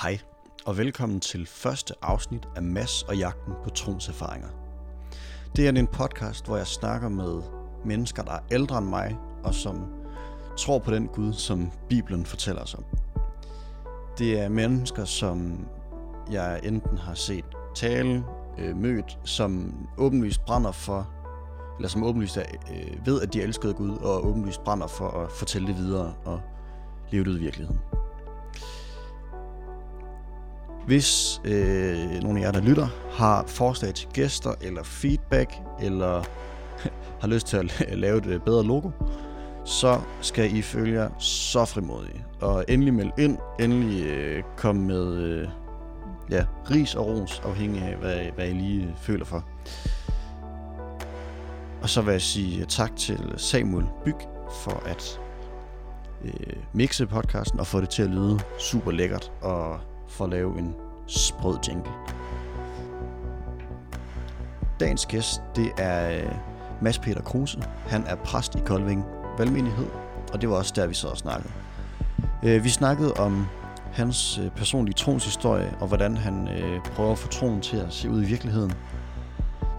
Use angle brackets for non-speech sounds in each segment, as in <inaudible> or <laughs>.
Hej, og velkommen til første afsnit af Mass og jagten på troens erfaringer. Det er en podcast, hvor jeg snakker med mennesker, der er ældre end mig, og som tror på den Gud, som Bibelen fortæller os om. Det er mennesker, som jeg enten har set tale, øh, mødt, som åbenlyst brænder for, eller som åbenlyst er, øh, ved, at de elskede Gud, og åbenlyst brænder for at fortælle det videre og leve det ud i virkeligheden. Hvis øh, nogle af jer, der lytter, har forslag til gæster, eller feedback, eller <laughs> har lyst til at lave et øh, bedre logo, så skal I følge jer så frimodige. Og endelig meld ind, endelig øh, kom med øh, ja, ris og ros, afhængig af, hvad, hvad I lige øh, føler for. Og så vil jeg sige øh, tak til Samuel Byg for at øh, mixe podcasten og få det til at lyde super lækkert og for at lave en sprød jingle. Dagens gæst, det er øh, Mads Peter Kruse. Han er præst i Kolding Valgmenighed, og det var også der, vi sad og snakkede. Øh, vi snakkede om hans øh, personlige tronshistorie, og hvordan han prøver at få troen til at se ud i virkeligheden.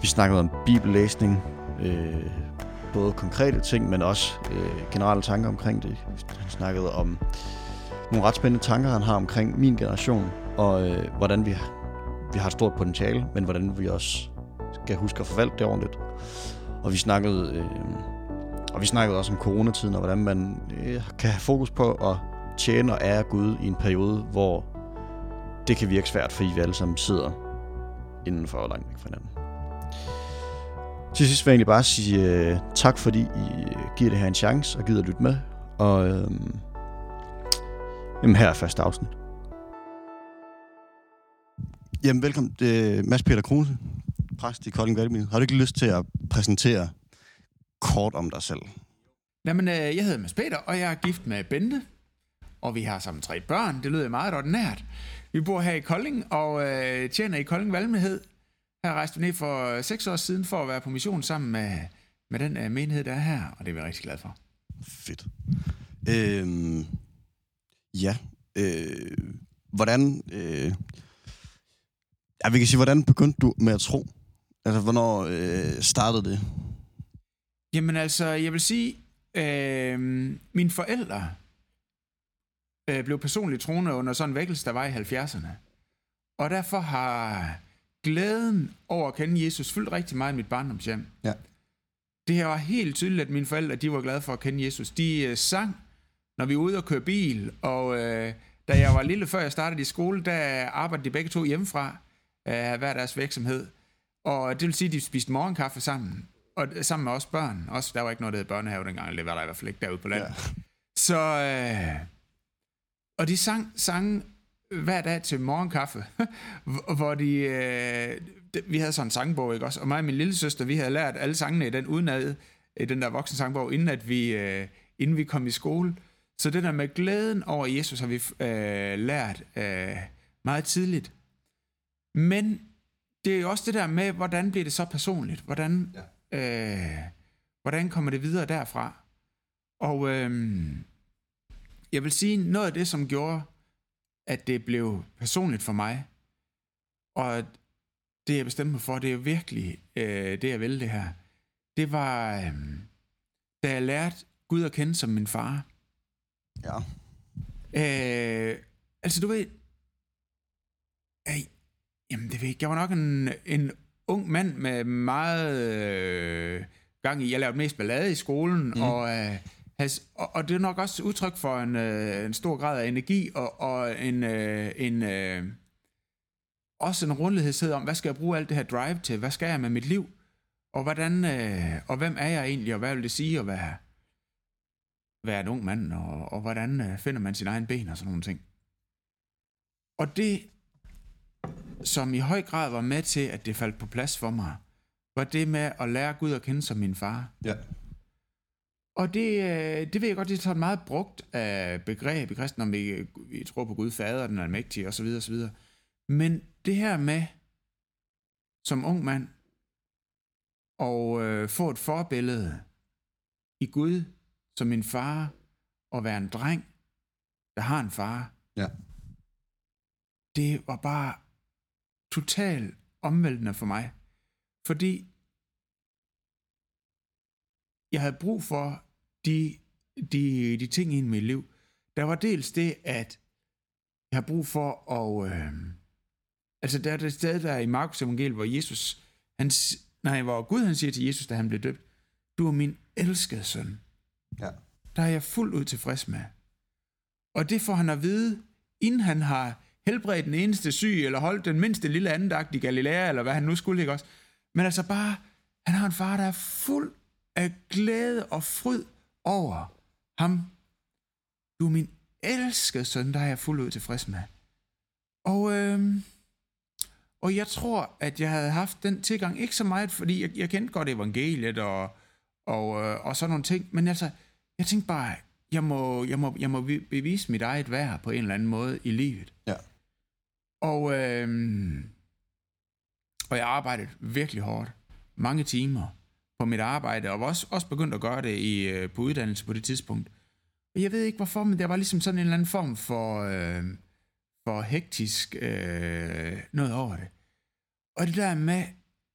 Vi snakkede om bibellæsning, både konkrete ting, men også generelle tanker omkring det. Han snakkede om nogle ret spændende tanker, han har omkring min generation, og øh, hvordan vi, vi har et stort potentiale, men hvordan vi også skal huske at forvalte det ordentligt. Og vi snakkede, øh, og vi snakkede også om coronatiden, og hvordan man øh, kan have fokus på at tjene og ære Gud i en periode, hvor det kan virke svært, fordi vi alle sammen sidder indenfor og langt væk fra hinanden. Til sidst vil jeg egentlig bare sige øh, tak, fordi I øh, giver det her en chance og gider at lytte med. Og øh, jamen her er første afsnit. Jamen, velkommen til Mads Peter Kruse, præst i Kolding Valgmenighed. Har du ikke lyst til at præsentere kort om dig selv? Jamen, øh, jeg hedder Mads Peter, og jeg er gift med Bente, og vi har sammen tre børn. Det lyder meget ordinært. Vi bor her i Kolding og øh, tjener i Kolding Valgmenighed. Her rejste vi ned for seks år siden for at være på mission sammen med, med den øh, menighed, der er her, og det er vi rigtig glade for. Fedt. Øhm, ja, øh, hvordan... Øh, Ja, vi kan sige, hvordan begyndte du med at tro? Altså, hvornår øh, startede det? Jamen altså, jeg vil sige, øh, mine forældre øh, blev personligt troende under sådan en vækkelse, der var i 70'erne. Og derfor har glæden over at kende Jesus fyldt rigtig meget i mit barndomshjem. Ja. Det her var helt tydeligt, at mine forældre de var glade for at kende Jesus. De øh, sang, når vi var ude og køre bil, og øh, da jeg var lille, før jeg startede i skole, der arbejdede de begge to hjemmefra af hver deres virksomhed. Og det vil sige, at de spiste morgenkaffe sammen. Og sammen med os børn. Også, der var ikke noget, der hed børnehave dengang. Det var der i hvert fald ikke derude på landet. Ja. Så, øh, og de sang, sang hver dag til morgenkaffe, <laughs> hvor de, øh, vi havde sådan en sangbog, ikke også? Og mig og min lille søster, vi havde lært alle sangene i den udenad, i den der voksen sangbog, inden at vi, øh, inden vi kom i skole. Så det der med glæden over Jesus har vi øh, lært øh, meget tidligt. Men det er jo også det der med, hvordan bliver det så personligt? Hvordan, ja. øh, hvordan kommer det videre derfra? Og øh, jeg vil sige, noget af det, som gjorde, at det blev personligt for mig, og det jeg bestemte mig for, det er virkelig øh, det, jeg vil det her, det var, øh, da jeg lærte Gud at kende som min far. Ja. Øh, altså du ved, Jamen, det ved jeg Jeg var nok en, en ung mand med meget øh, gang i. Jeg lavede mest ballade i skolen, mm. og, øh, has, og, og det er nok også udtryk for en, øh, en stor grad af energi, og, og en, øh, en øh, også en rundlighed om, hvad skal jeg bruge alt det her drive til? Hvad skal jeg med mit liv? Og, hvordan, øh, og hvem er jeg egentlig, og hvad vil det sige at være, være en ung mand, og, og hvordan øh, finder man sin egen ben og sådan nogle ting. Og det som i høj grad var med til, at det faldt på plads for mig, var det med at lære Gud at kende som min far. Ja. Og det, øh, det ved jeg godt, det er sådan meget brugt af begreb i kristen, om vi, vi tror på Gud fader, den er mægtig, og så videre, og så videre. Men det her med, som ung mand, og øh, få et forbillede i Gud som min far, og være en dreng, der har en far. Ja det var bare totalt omvæltende for mig. Fordi jeg havde brug for de, de, de ting i mit liv. Der var dels det, at jeg har brug for at... Øh, altså, der er det sted, der er i Markus evangeliet, hvor Jesus, han, nej, hvor Gud han siger til Jesus, da han blev døbt, du er min elskede søn. Ja. Der er jeg fuldt ud tilfreds med. Og det får han at vide, inden han har helbredt den eneste syg, eller holdt den mindste lille andagt i Galilea, eller hvad han nu skulle, ikke også? Men altså bare, han har en far, der er fuld af glæde og fryd over ham. Du er min elskede søn, der er jeg fuldt ud tilfreds med. Og, øh, og jeg tror, at jeg havde haft den tilgang, ikke så meget, fordi jeg, jeg kendte godt evangeliet og, og, øh, og sådan nogle ting, men altså, jeg tænkte bare, jeg må, jeg må, jeg må bevise mit eget værd på en eller anden måde i livet. Ja. Og, øh, og jeg arbejdede virkelig hårdt. Mange timer på mit arbejde, og var også, også begyndt at gøre det i, øh, på uddannelse på det tidspunkt. Og jeg ved ikke hvorfor, men der var ligesom sådan en eller anden form for, øh, for hektisk øh, noget over det. Og det der med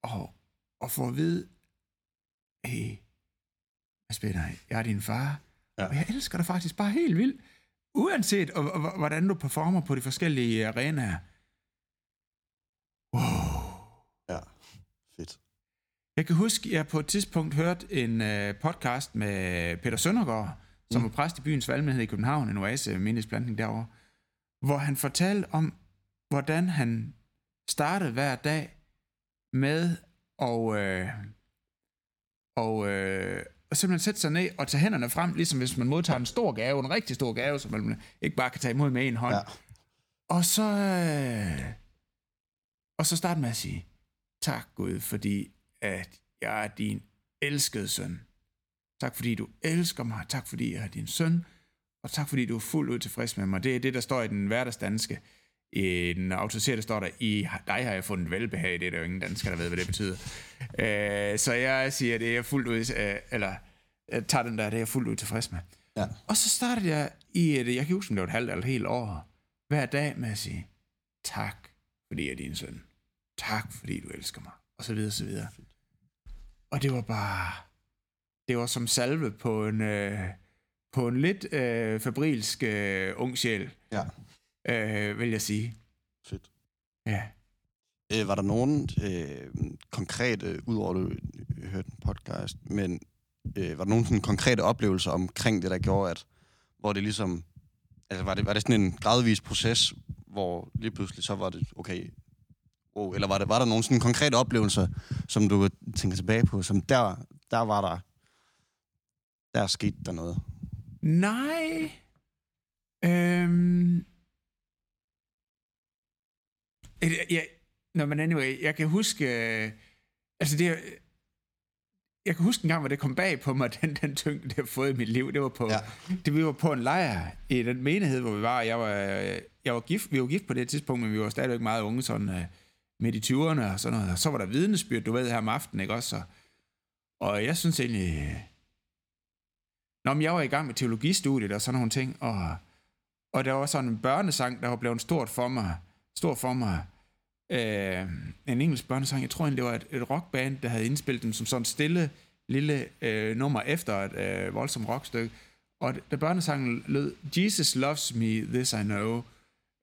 at, at få at vide, hey, Asbjørn, jeg er din far, ja. og jeg elsker dig faktisk bare helt vildt, uanset og, og, hvordan du performer på de forskellige arenaer. Wow. Ja, fedt. Jeg kan huske, at jeg på et tidspunkt hørte en uh, podcast med Peter Søndergaard, som mm. var præst i byens valgmenighed i København, en oase menighedsplantning derovre, hvor han fortalte om, hvordan han startede hver dag med at, øh, og, øh, og simpelthen sætte sig ned og tage hænderne frem, ligesom hvis man modtager en stor gave, en rigtig stor gave, som man ikke bare kan tage imod med en hånd. Ja. Og så, øh, og så starte med at sige, tak Gud, fordi at jeg er din elskede søn. Tak fordi du elsker mig. Tak fordi jeg er din søn. Og tak fordi du er fuldt ud tilfreds med mig. Det er det, der står i den hverdagsdanske. I den autoriserede står der, i dig har jeg fundet velbehag. Det er der jo ingen dansker, der ved, hvad det betyder. Øh, så jeg siger, det er jeg fuldt ud, øh, eller jeg tager den der, det er jeg fuldt ud tilfreds med. Ja. Og så startede jeg i et, jeg kan huske, det var et halvt eller et helt år, hver dag med at sige, tak, fordi jeg er din søn. Tak, fordi du elsker mig. Og så videre, så videre. Og det var bare, det var som salve på en, øh, på en lidt øh, fabrilsk øh, ung sjæl, Ja, øh, vil jeg sige. fedt. Ja. Øh, var der nogen øh, konkrete, udover at du hørte en podcast, men øh, var der nogen sådan konkrete oplevelser omkring det, der gjorde, at hvor det ligesom, altså var det, var det sådan en gradvis proces, hvor lige pludselig så var det, okay, wow, eller var, det, var der nogle sådan konkrete oplevelser, som du tænker tilbage på, som der, der var der, der skete der noget? Nej. Øhm. Øh, Jeg, Nå, men anyway, jeg kan huske... øh, Altså, det. Jeg kan huske en gang, hvor det kom bag på mig, <laughs> den, den tyngde, det har fået i mit liv. Det var på, Ja. det, vi var på en lejr i den menighed, hvor vi var. Jeg var, jeg var gift, vi var gift på det tidspunkt, men vi var stadigvæk meget unge, sådan uh, midt i 20'erne og sådan noget. Og så var der vidnesbyrd, du ved, her om aftenen, ikke også? Og, og jeg synes egentlig... Nå, men jeg var i gang med teologistudiet og sådan nogle ting, og, og der var sådan en børnesang, der var blevet stort for mig. Stor for mig. Øh, en engelsk børnesang, jeg tror egentlig, det var et, et rockband, der havde indspillet den som sådan stille lille øh, nummer efter et øh, voldsomt rockstykke. Og da børnesangen lød, Jesus loves me, this I know,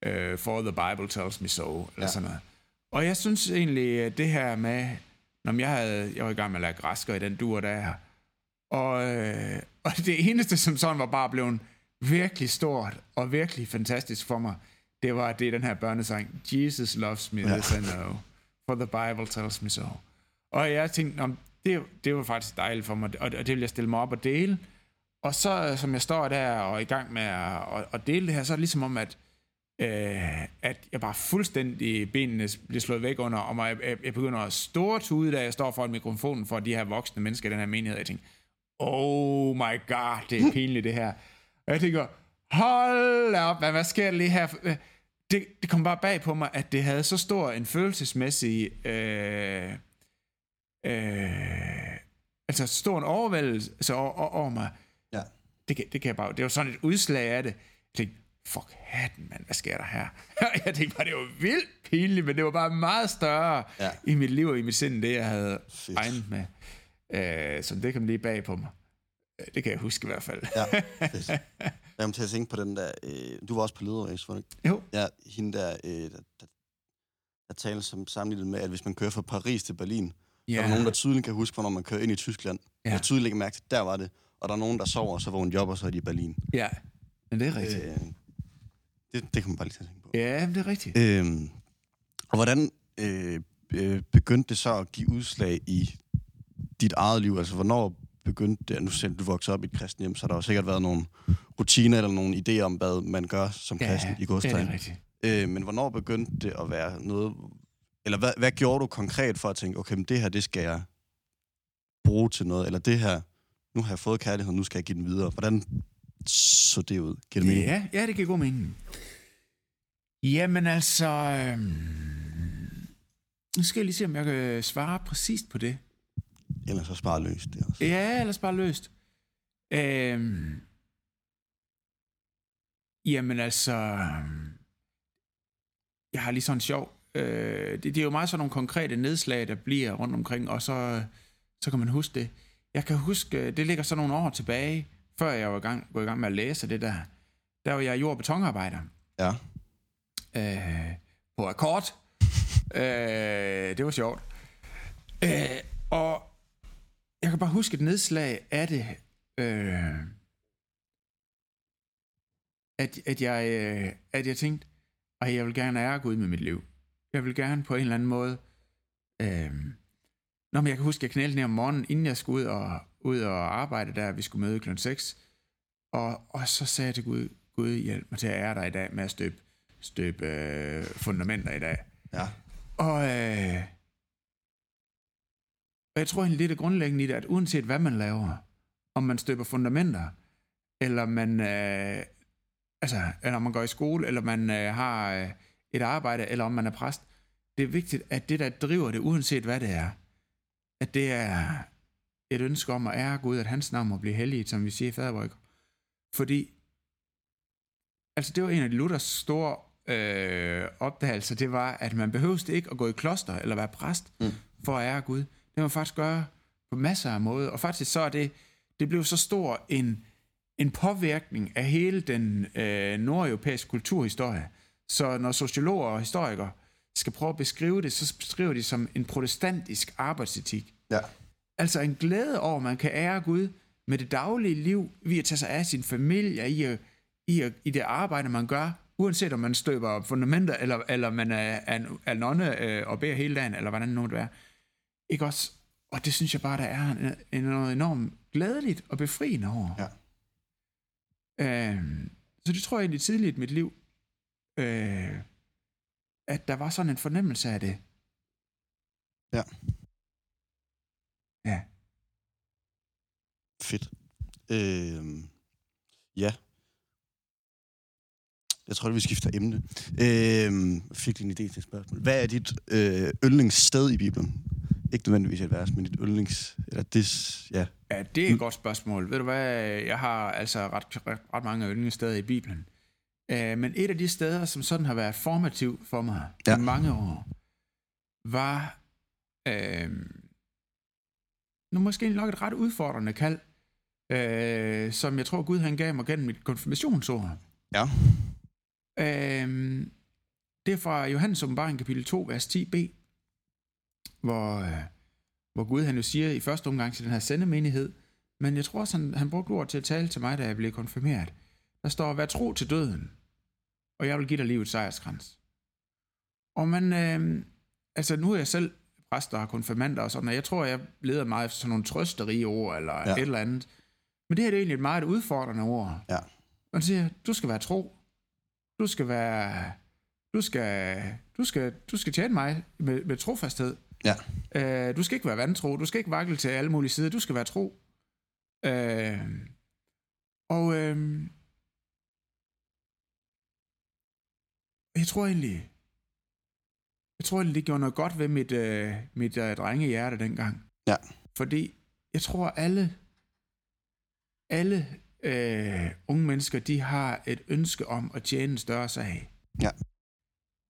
uh, for the Bible tells me so, eller ja. sådan noget. Og jeg synes egentlig, at det her med, når jeg, havde, jeg var i gang med at lære græsker i den dur der, og, øh, og det eneste, som sådan var bare blevet virkelig stort og virkelig fantastisk for mig, det var, det den her børnesang, Jesus loves me, this I know, for the Bible tells me so. Og jeg tænkte, om det, det var faktisk dejligt for mig, og og det vil jeg stille mig op og dele. Og så, som jeg står der og er i gang med at, at, at dele det her, så er det ligesom om, at, øh, at jeg bare fuldstændig benene bliver slået væk under, og mig, jeg, jeg begynder at stortude, da jeg står foran mikrofonen for de her voksne mennesker i den her menighed. Jeg tænker, oh my god, det er pinligt det her. Og jeg tænker, hold op, hvad, hvad sker der lige her? Det, det kom bare bag på mig, at det havde så stor en følelsesmæssig... Øh, øh, altså stor en overvældelse over, over, mig. Ja. Det, det kan jeg bare... Det var sådan et udslag af det. Jeg tænkte, fuck hatten, mand, hvad sker der her? <laughs> jeg tænkte bare, det var vildt pinligt, men det var bare meget større Ja. i mit liv og i mit sind, det jeg havde Fedt. regnet med. Øh, så det kom lige bag på mig. Øh, Det kan jeg huske i hvert fald. Ja, <laughs> fedt. Jeg kom til at tænke på den der... Øh, du var også på lederræs, var du ikke? Jo, Ja, hende der, øh, der, der, der taler som sammenlignet med, at hvis man kører fra Paris til Berlin, ja. der er nogen, der tydeligt kan huske, hvornår man kører ind i Tyskland. Ja. Jeg tydeligt kan mærke, at der var det. Og der er nogen, der sover, og så vågner de op, og så er de i Berlin. ja, men det er rigtigt. Øh, det, det kan man bare lige tænke på. Ja, men det er rigtigt. Øhm, og hvordan øh, øh, begyndte det så at give udslag i dit eget liv? Altså, hvornår begyndte det, nu selv du voksede op i et kristen hjem, så har der jo sikkert været nogle rutiner eller nogle idéer om, hvad man gør som kristen i ja, det godstegn. er rigtigt. Øh, men hvornår begyndte det at være noget... Eller hvad, hvad gjorde du konkret for at tænke, okay, men det her, det skal jeg bruge til noget, eller det her, nu har jeg fået kærlighed, nu skal jeg give den videre. Hvordan så det ud? Giver det mening? Ja, ja, det giver god mening. Jamen altså... Øhm, nu skal jeg lige se, om jeg kan svare præcist på det. Ellers så spare løst. Det også. Ja, ellers bare løst. Øhm, jamen altså... Jeg har lige sådan en sjov... Øh, det, det er jo meget sådan nogle konkrete nedslag, der bliver rundt omkring, og så, så kan man huske det. Jeg kan huske, det ligger så nogle år tilbage, før jeg var i gang, gået i gang med at læse det der. Der var jeg jord- og betonarbejder Ja. øh, på akkord. <laughs> øh, det var sjovt. Øh, og jeg kan bare huske et nedslag af det, øh, at, at, jeg, øh, at jeg tænkte, at jeg vil gerne ære Gud med mit liv. Jeg vil gerne på en eller anden måde... Øh, Nå, men jeg kan huske, at jeg knælte ned om morgenen, inden jeg skulle ud og, ud og arbejde der, vi skulle møde kl. 6. Og, og så sagde jeg til Gud, Gud hjælp mig til at ære dig i dag med at støbe, støbe øh, fundamenter i dag. Ja. Og, øh, og jeg tror egentlig, det er det grundlæggende i det, at uanset hvad man laver, om man støber fundamenter, eller man, øh, altså, eller om man går i skole, eller man øh, har øh, et arbejde, eller om man er præst, det er vigtigt, at det, der driver det, uanset hvad det er, at det er et ønske om at ære Gud, at hans navn må blive helliget, som vi siger i fadervøjk. Fordi, altså det var en af Luthers store øh, opdagelser, det var, at man behøvede ikke at gå i kloster eller være præst mm. for at ære Gud. Det kan man faktisk gøre på masser af måder. Og faktisk så er det, det blev så stor en, en påvirkning af hele den øh, nordeuropæiske kulturhistorie. Så når sociologer og historikere skal prøve at beskrive det, så beskriver de som en protestantisk arbejdsetik. Ja. Altså en glæde over, at man kan ære Gud med det daglige liv, ved at tage sig af sin familie, i, at, i, at, i det arbejde, man gør, uanset om man støber fundamenter, eller, eller man er, er, er nonne øh, og beder hele dagen, eller hvordan det nu det er. Ikke også? Og det synes jeg bare, der er en, en, noget enormt glædeligt og befriende over. Ja. Øhm, så det tror jeg egentlig tidligt i mit liv, øh, at der var sådan en fornemmelse af det. Ja. Ja. Fedt. Øh, ja. Jeg tror, vi skifter emne. Øh, fik en idé til et spørgsmål. Hvad er dit øh, yndlingssted i Bibelen? Ikke nødvendigvis et vers, men dit yndlings... Eller det, ja. Ja, det er et godt spørgsmål. Ved du hvad, jeg har altså ret, ret, ret mange yndlingssteder i Bibelen. Uh, men et af de steder, som sådan har været formativ for mig ja. I mange år, var uh, nu måske nok et ret udfordrende kald, uh, som jeg tror Gud han gav mig gennem mit konfirmationsår. Ja. Uh, det er fra Johannes åbenbaring kapitel 2, vers 10b, hvor, uh, hvor Gud han jo siger i første omgang til den her sendemenighed, men jeg tror også, han, han brugte ord til at tale til mig, da jeg blev konfirmeret. Der står, vær tro til døden, og jeg vil give dig livets sejrskrans. Og man, øh, altså nu er jeg selv præst og har konfirmander og sådan, og jeg tror, jeg leder meget efter sådan nogle trøsterige ord, eller. Ja. et eller andet. Men det her det er egentlig et meget udfordrende ord. Ja. Man siger, du skal være tro. Du skal være... Du skal, du skal, du skal tjene mig med, med trofasthed. Ja. Øh, du skal ikke være vantro. Du skal ikke vakle til alle mulige sider. Du skal være tro. Øh, og øh, jeg tror egentlig, jeg tror egentlig, det gjorde noget godt ved mit, øh, mit øh, drengehjerte dengang. Ja. Fordi jeg tror, alle, alle øh, unge mennesker, de har et ønske om at tjene en større sag. Ja.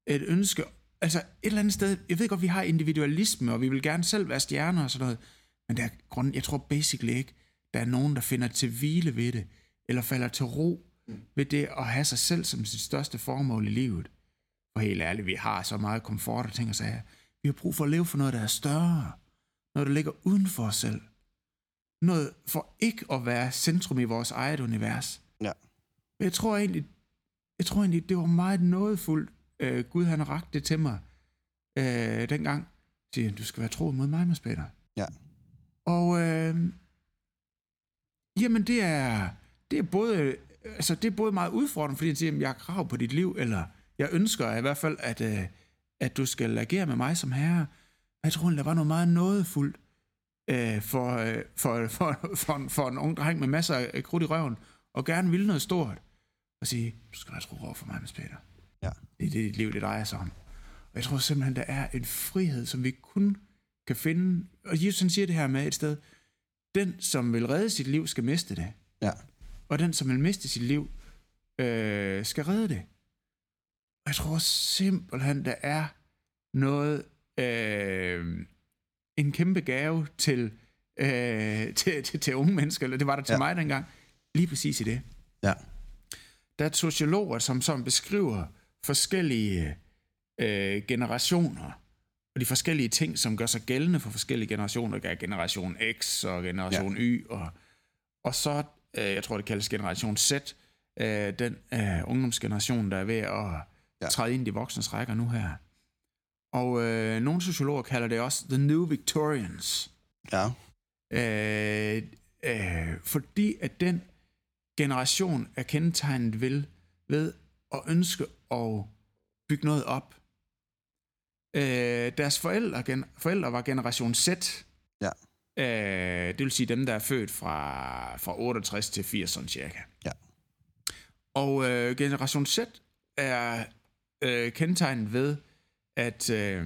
Et ønske, altså et eller andet sted, jeg ved godt, vi har individualisme, og vi vil gerne selv være stjerner og sådan noget, men der er grund, jeg tror basically ikke, der er nogen, der finder til hvile ved det, eller falder til ro ved det at have sig selv som sit største formål i livet. For helt ærligt, vi har så meget komfort og ting og sager. Vi har brug for at leve for noget, der er større. Noget, der ligger uden for os selv. Noget for ikke at være centrum i vores eget univers. Ja. Jeg tror egentlig, jeg tror egentlig, det var meget nådefuldt. Øh, Gud han rakte det til mig øh, dengang. Siger, du skal være tro mod mig, Mads Peter. Ja. Og øh, jamen det er, det er både, altså det er både meget udfordrende, fordi jeg siger, at jeg har krav på dit liv, eller jeg ønsker i hvert fald, at, øh, at du skal agere med mig som herre. Jeg tror, der var noget meget nådefuldt øh, for, øh, for, for, for, for en ung dreng med masser af krudt i røven, og gerne ville noget stort, og sige, du skal være tro over for mig, Mads Peter. Ja. Det er det, dit liv, det drejer sig om. Og jeg tror simpelthen, der er en frihed, som vi kun kan finde. Og Jesus han siger det her med et sted, den, som vil redde sit liv, skal miste det. Ja. Og den, som vil miste sit liv, øh, skal redde det. Og jeg tror simpelthen, der er noget, øh, en kæmpe gave til, øh, <laughs> til, til, til unge mennesker, eller det var der til Ja. mig dengang, lige præcis i det. Ja. Der er sociologer, som, som beskriver forskellige øh, generationer, og de forskellige ting, som gør sig gældende for forskellige generationer. Der er generation X og generation ja. Y, og, og så, øh, jeg tror det kaldes generation Z, øh, den øh, ungdomsgeneration, der er ved at Ja. træde ind i de voksnes rækker nu her. Og øh, nogle sociologer kalder det også The New Victorians. Ja. Øh, øh, fordi at den generation er kendetegnet ved, ved at ønske at bygge noget op. Øh, deres forældre, gen, forældre var generation Z. Ja. Øh, det vil sige dem, der er født fra, fra 68 til 80 sådan cirka. Ja. Og øh, generation Z er øh, kendetegnet ved, at øh,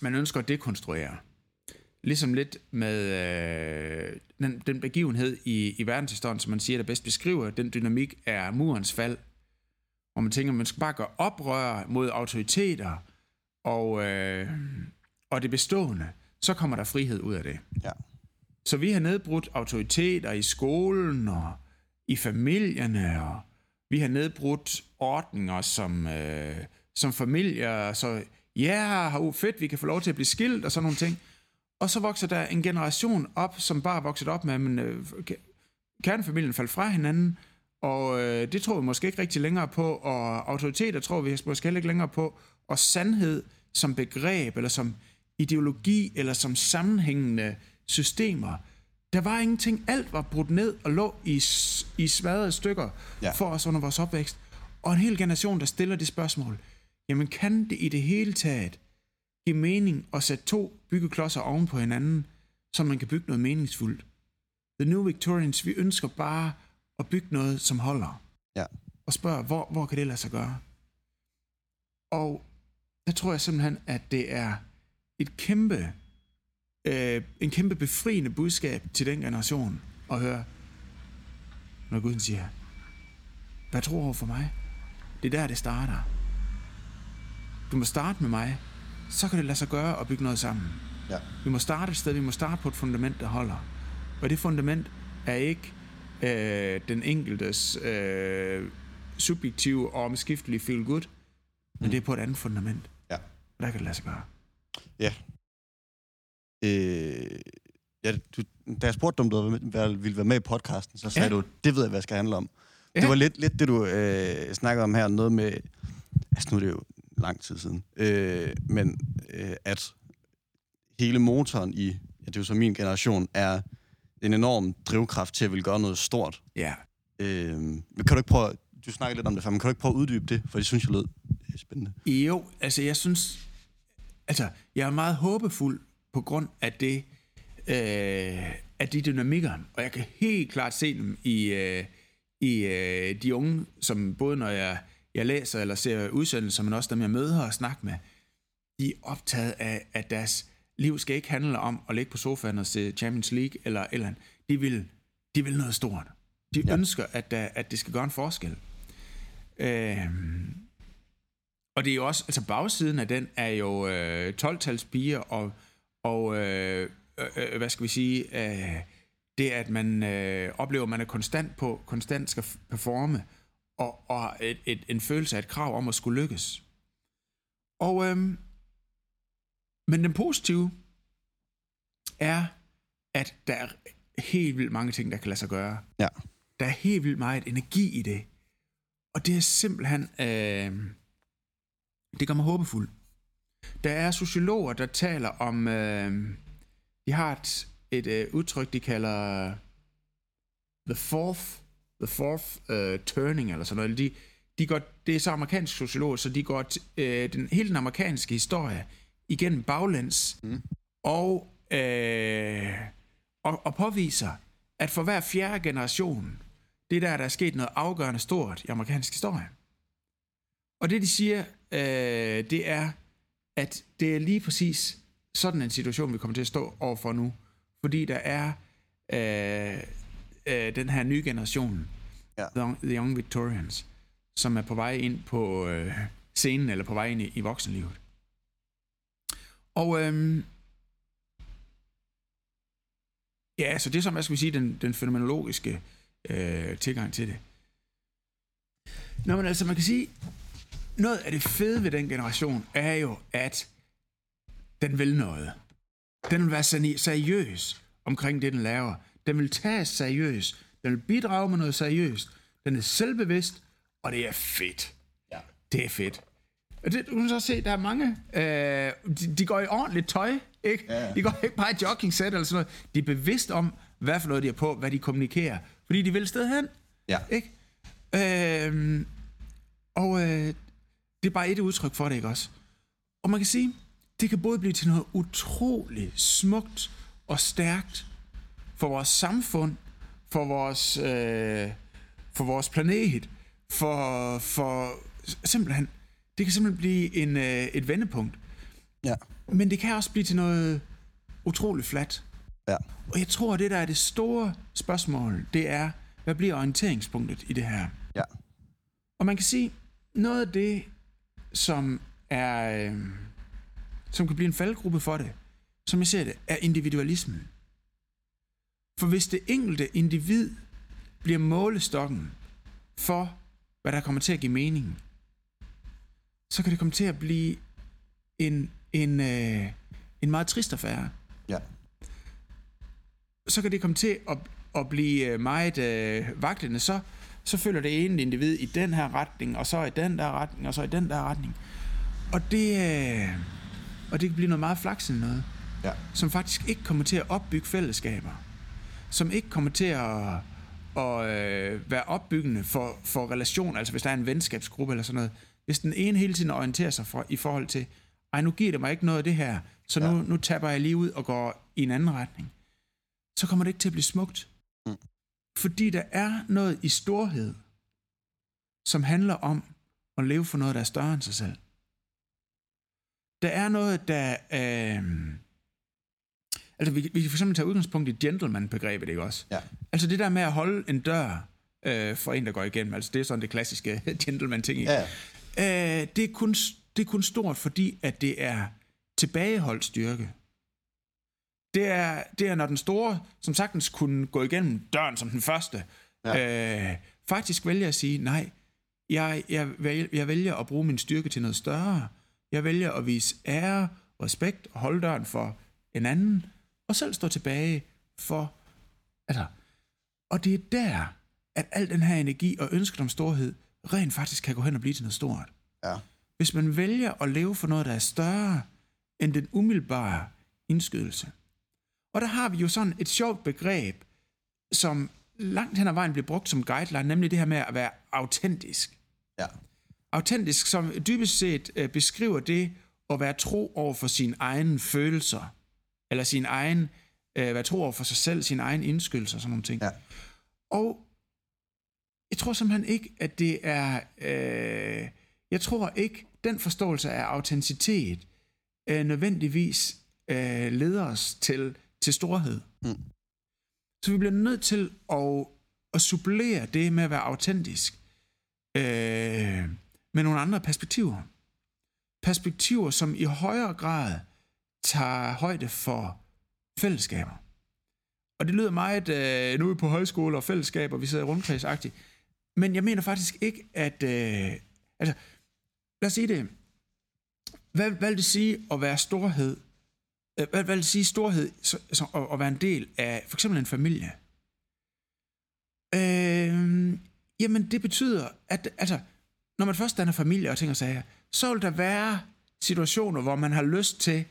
man ønsker at dekonstruere. Ligesom lidt med øh, den, den begivenhed i, i verdenshistorien, som man siger, der bedst beskriver den dynamik, er murens fald. Hvor man tænker, at man skal bare gøre oprør mod autoriteter og, øh, og det bestående. Så kommer der frihed ud af det. Ja. Så vi har nedbrudt autoriteter i skolen og i familierne, og vi har nedbrudt ordninger som, øh, som familier, så ja, yeah, fedt, vi kan få lov til at blive skilt og sådan nogle ting. Og så vokser der en generation op, som bare er vokset op med, at øh, kernefamilien faldt fra hinanden, og øh, det tror vi måske ikke rigtig længere på, og autoriteter tror vi måske heller ikke længere på, og sandhed som begreb, eller som ideologi, eller som sammenhængende systemer. Der var ingenting. Alt var brudt ned og lå i, i smadrede stykker ja. for os under vores opvækst. Og en hel generation, der stiller det spørgsmål. Jamen kan det i det hele taget give mening at sætte to byggeklodser oven på hinanden, så man kan bygge noget meningsfuldt? The New Victorians, vi ønsker bare at bygge noget, som holder. Ja. Og spørger, hvor, hvor kan det lade sig gøre? Og der tror jeg simpelthen, at det er et kæmpe, øh, en kæmpe befriende budskab til den generation at høre, når Gud siger, hvad tror over for mig? Det er der, det starter. Du må starte med mig, så kan det lade sig gøre at bygge noget sammen. Ja. Vi må starte et sted, vi må starte på et fundament, der holder. Og det fundament er ikke øh, den enkeltes øh, subjektive og omskiftelige feel good, men det er på et andet fundament. Ja. Og der kan det lade sig gøre. Øh, ja, du, da jeg spurgte dig, om du ville være med i podcasten, så sagde Ja. du, det ved jeg, hvad jeg skal handle om. Ja. Det var lidt, lidt det, du øh, snakkede om her, noget med, altså nu er det jo lang tid siden, øh, men øh, at hele motoren i, ja, det er jo så min generation, er en enorm drivkraft til at ville gøre noget stort. Ja. Øh, men kan du ikke prøve, du snakkede lidt om det før, men kan du ikke prøve at uddybe det, for det synes jeg lød øh, spændende. Jo, altså jeg synes, altså jeg er meget håbefuld på grund af det, øh, af de dynamikker, og jeg kan helt klart se dem i, øh, i øh, de unge, som både når jeg, jeg læser eller ser udsendelser, men også dem jeg møder og snakker med, de er optaget af, at deres liv skal ikke handle om at ligge på sofaen og se Champions League eller eller andet. De vil, de vil noget stort. De ja. ønsker, at, der, at det skal gøre en forskel. Øh, og det er jo også, altså bagsiden af den er jo øh, 12-tals piger og, og øh, øh, øh, hvad skal vi sige, øh, det at man øh, oplever, at man er konstant på, konstant skal performe, og, og et, et, en følelse af et krav om at skulle lykkes. Og, øh, men den positive er, at der er helt vildt mange ting, der kan lade sig gøre. Ja. Der er helt vildt meget energi i det. Og det er simpelthen... Øh, det gør mig håbefuld. Der er sociologer, der taler om... Øh, de har et, et øh, udtryk, de kalder the fourth, the fourth uh, turning, eller sådan noget. De, de går, det er så amerikanske sociologer, så de går t, øh, den, hele den amerikanske historie igennem baglæns, mm. og, øh, og, og påviser, at for hver fjerde generation, det der, der er sket noget afgørende stort i amerikansk historie. Og det, de siger, øh, det er, at det er lige præcis sådan en situation, vi kommer til at stå overfor nu. Fordi der er øh, øh, den her nye generation, ja. the, the Young Victorians, som er på vej ind på øh, scenen, eller på vej ind i, i voksenlivet. Og øh, ja, så det er som, hvad skal vi sige, den, den fænomenologiske øh, tilgang til det. Nå, men altså, man kan sige, noget af det fede ved den generation er jo, at den vil noget. Den vil være seriøs omkring det, den laver. Den vil tages seriøst. Den vil bidrage med noget seriøst. Den er selvbevidst, og det er fedt. Ja. Det er fedt. Og det, du kan så se, der er mange, øh, de, de går i ordentligt tøj, ikke? Ja. De går ikke bare i jogging set eller sådan noget. De er bevidst om, hvad for noget de er på, hvad de kommunikerer. Fordi de vil sted hen. Ja. Ikke? Øh, og øh, det er bare et udtryk for det, ikke også? Og man kan sige, det kan både blive til noget utroligt smukt og stærkt for vores samfund, for vores, øh, for vores planet, for, for simpelthen, det kan simpelthen blive en, øh, et vendepunkt. Ja. Men det kan også blive til noget utroligt fladt. Ja. Og jeg tror, det der er det store spørgsmål, det er, hvad bliver orienteringspunktet i det her? Ja. Og man kan sige, noget af det, som er, øh, som kan blive en faldgruppe for det, som jeg ser det, er individualismen. For hvis det enkelte individ bliver målestokken for, hvad der kommer til at give mening, så kan det komme til at blive en, en, øh, en meget trist affære. Ja. Så kan det komme til at, at blive øh, meget øh, vaklende. Så, så følger det ene individ i den her retning, og så i den der retning, og så i den der retning. Og det, øh, og det kan blive noget meget flaksende noget, ja. som faktisk ikke kommer til at opbygge fællesskaber. Som ikke kommer til at, at øh, være opbyggende for, for relation, altså hvis der er en venskabsgruppe eller sådan noget. Hvis den ene hele tiden orienterer sig for, i forhold til, ej, nu giver det mig ikke noget af det her, så ja. nu, nu taber jeg lige ud og går i en anden retning. Så kommer det ikke til at blive smukt. Mm. Fordi der er noget i storhed, som handler om at leve for noget, der er større end sig selv. Der er noget, der... Øh, altså, vi, vi kan for eksempel tage udgangspunkt i gentleman-begrebet, ikke også? Ja. Altså det der med at holde en dør øh, for en, der går igennem. Altså det er sådan det klassiske <laughs> gentleman-ting, ikke? Ja. Øh, det, er kun, det er kun stort, fordi at det er tilbageholdt styrke. Det er, det er, når den store, som sagtens kunne gå igennem døren som den første, ja. øh, faktisk vælger at sige, nej, jeg, jeg, jeg vælger at bruge min styrke til noget større. Jeg vælger at vise ære, respekt og holde døren for en anden, og selv stå tilbage for... Altså, og det er der, at al den her energi og ønsket om storhed rent faktisk kan gå hen og blive til noget stort. Ja. Hvis man vælger at leve for noget, der er større end den umiddelbare indskydelse. Og der har vi jo sådan et sjovt begreb, som langt hen ad vejen bliver brugt som guideline, nemlig det her med at være autentisk. Ja. Autentisk, som dybest set øh, beskriver det at være tro over for sine egne følelser, eller sin egen, øh, være tro over for sig selv, sin egen indskydelse og sådan nogle ting. Ja. Og jeg tror simpelthen ikke, at det er, øh, jeg tror ikke, den forståelse af autenticitet øh, nødvendigvis øh, leder os til, til storhed. Mm. Så vi bliver nødt til at at supplere det med at være autentisk øh, med nogle andre perspektiver. Perspektiver, som i højere grad tager højde for fællesskaber. Og det lyder meget, øh, nu er vi på højskole og fællesskaber, vi sidder rundkredsagtigt, men jeg mener faktisk ikke, at... Øh, altså, lad os sige det. Hvad, hvad vil det sige at være storhed? Øh, hvad, hvad vil det sige storhed så, så, at, at være en del af for eksempel en familie? Øh, jamen, det betyder, at altså, når man først danner familie og ting og sager, så vil der være situationer, hvor man har lyst til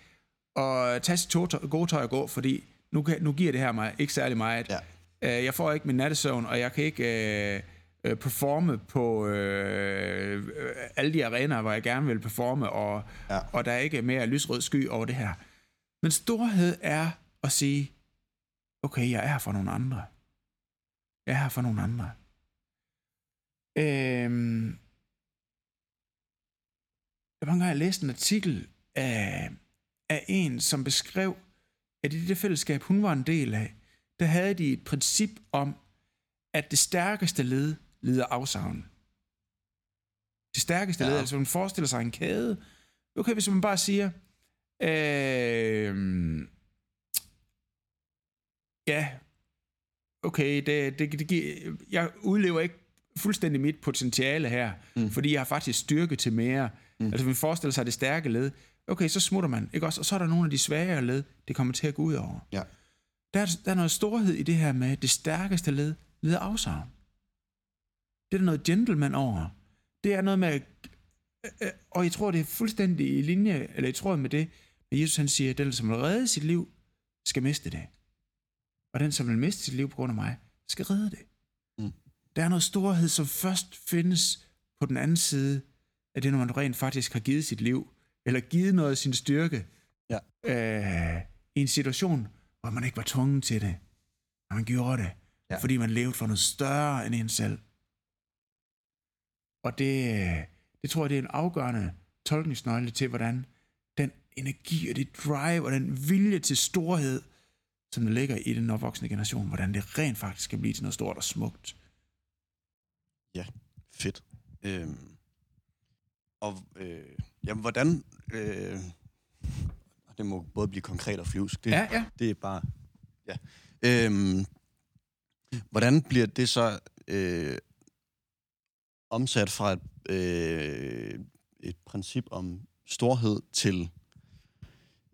at tage sit gode tøj og gå, fordi nu, kan, nu giver det her mig ikke særlig meget. Ja. Øh, jeg får ikke min nattesøvn, og jeg kan ikke øh, øh, performe på øh, alle de arenaer, hvor jeg gerne vil performe, og, ja. og der er ikke mere lysrød sky over det her. Men storhed er at sige, okay, jeg er her for nogle andre. Jeg er her for nogle andre. Øhm, jeg var jeg læste en artikel af, af en, som beskrev, at i det fællesskab, hun var en del af, der havde de et princip om, at det stærkeste led lider afsavn. Det stærkeste ja. led, altså man forestiller sig en kæde. Okay, hvis man bare siger, øh, ja, okay, det, det, det, jeg udlever ikke fuldstændig mit potentiale her, mm. fordi jeg har faktisk styrke til mere. Mm. Altså, man forestiller sig det stærke led. Okay, så smutter man, ikke også? Og så er der nogle af de svagere led, det kommer til at gå ud over. Ja. Der, er, der er noget storhed i det her med, det stærkeste led leder afsavn. Det er der noget gentleman over. Det er noget med, øh, øh, og jeg tror, det er fuldstændig i linje, eller jeg tror med det, når Jesus han siger, at den, som vil redde sit liv, skal miste det. Og den, som vil miste sit liv på grund af mig, skal redde det. Mm. Der er noget storhed, som først findes på den anden side af det, når man rent faktisk har givet sit liv, eller givet noget af sin styrke, ja. øh, i en situation, hvor man ikke var tvunget til det. Og man gjorde det, ja. fordi man levede for noget større end en selv. Og det, det tror jeg, det er en afgørende tolkningsnøgle til, hvordan den energi og det drive og den vilje til storhed, som der ligger i den opvoksende generation, hvordan det rent faktisk skal blive til noget stort og smukt. Ja, fedt. Øhm, og øh, jamen, hvordan... Øh, det må både blive konkret og flyvsk. Det, ja, ja. det er bare... Ja. Øhm, hvordan bliver det så øh, omsat fra et, øh, et princip om storhed til,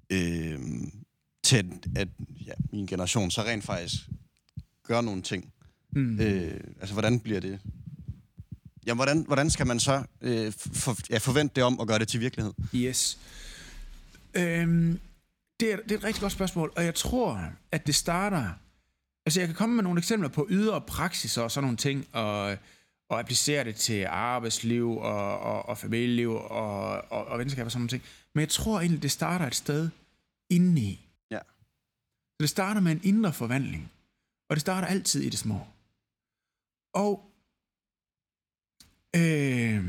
øh, til at, at ja, min generation så rent faktisk gør nogle ting. Mm. Øh, altså, hvordan bliver det? Ja, hvordan, hvordan skal man så øh, for, ja, forvente det om og gøre det til virkelighed? Yes. Øhm, det, er, det er et rigtig godt spørgsmål, og jeg tror, at det starter... Altså, jeg kan komme med nogle eksempler på ydre praksis og sådan nogle ting, og og applicere det til arbejdsliv og, og, og familieliv og, og, og venskab og sådan noget. Men jeg tror egentlig, det starter et sted indeni. Ja. Så det starter med en indre forvandling. Og det starter altid i det små. Og øh,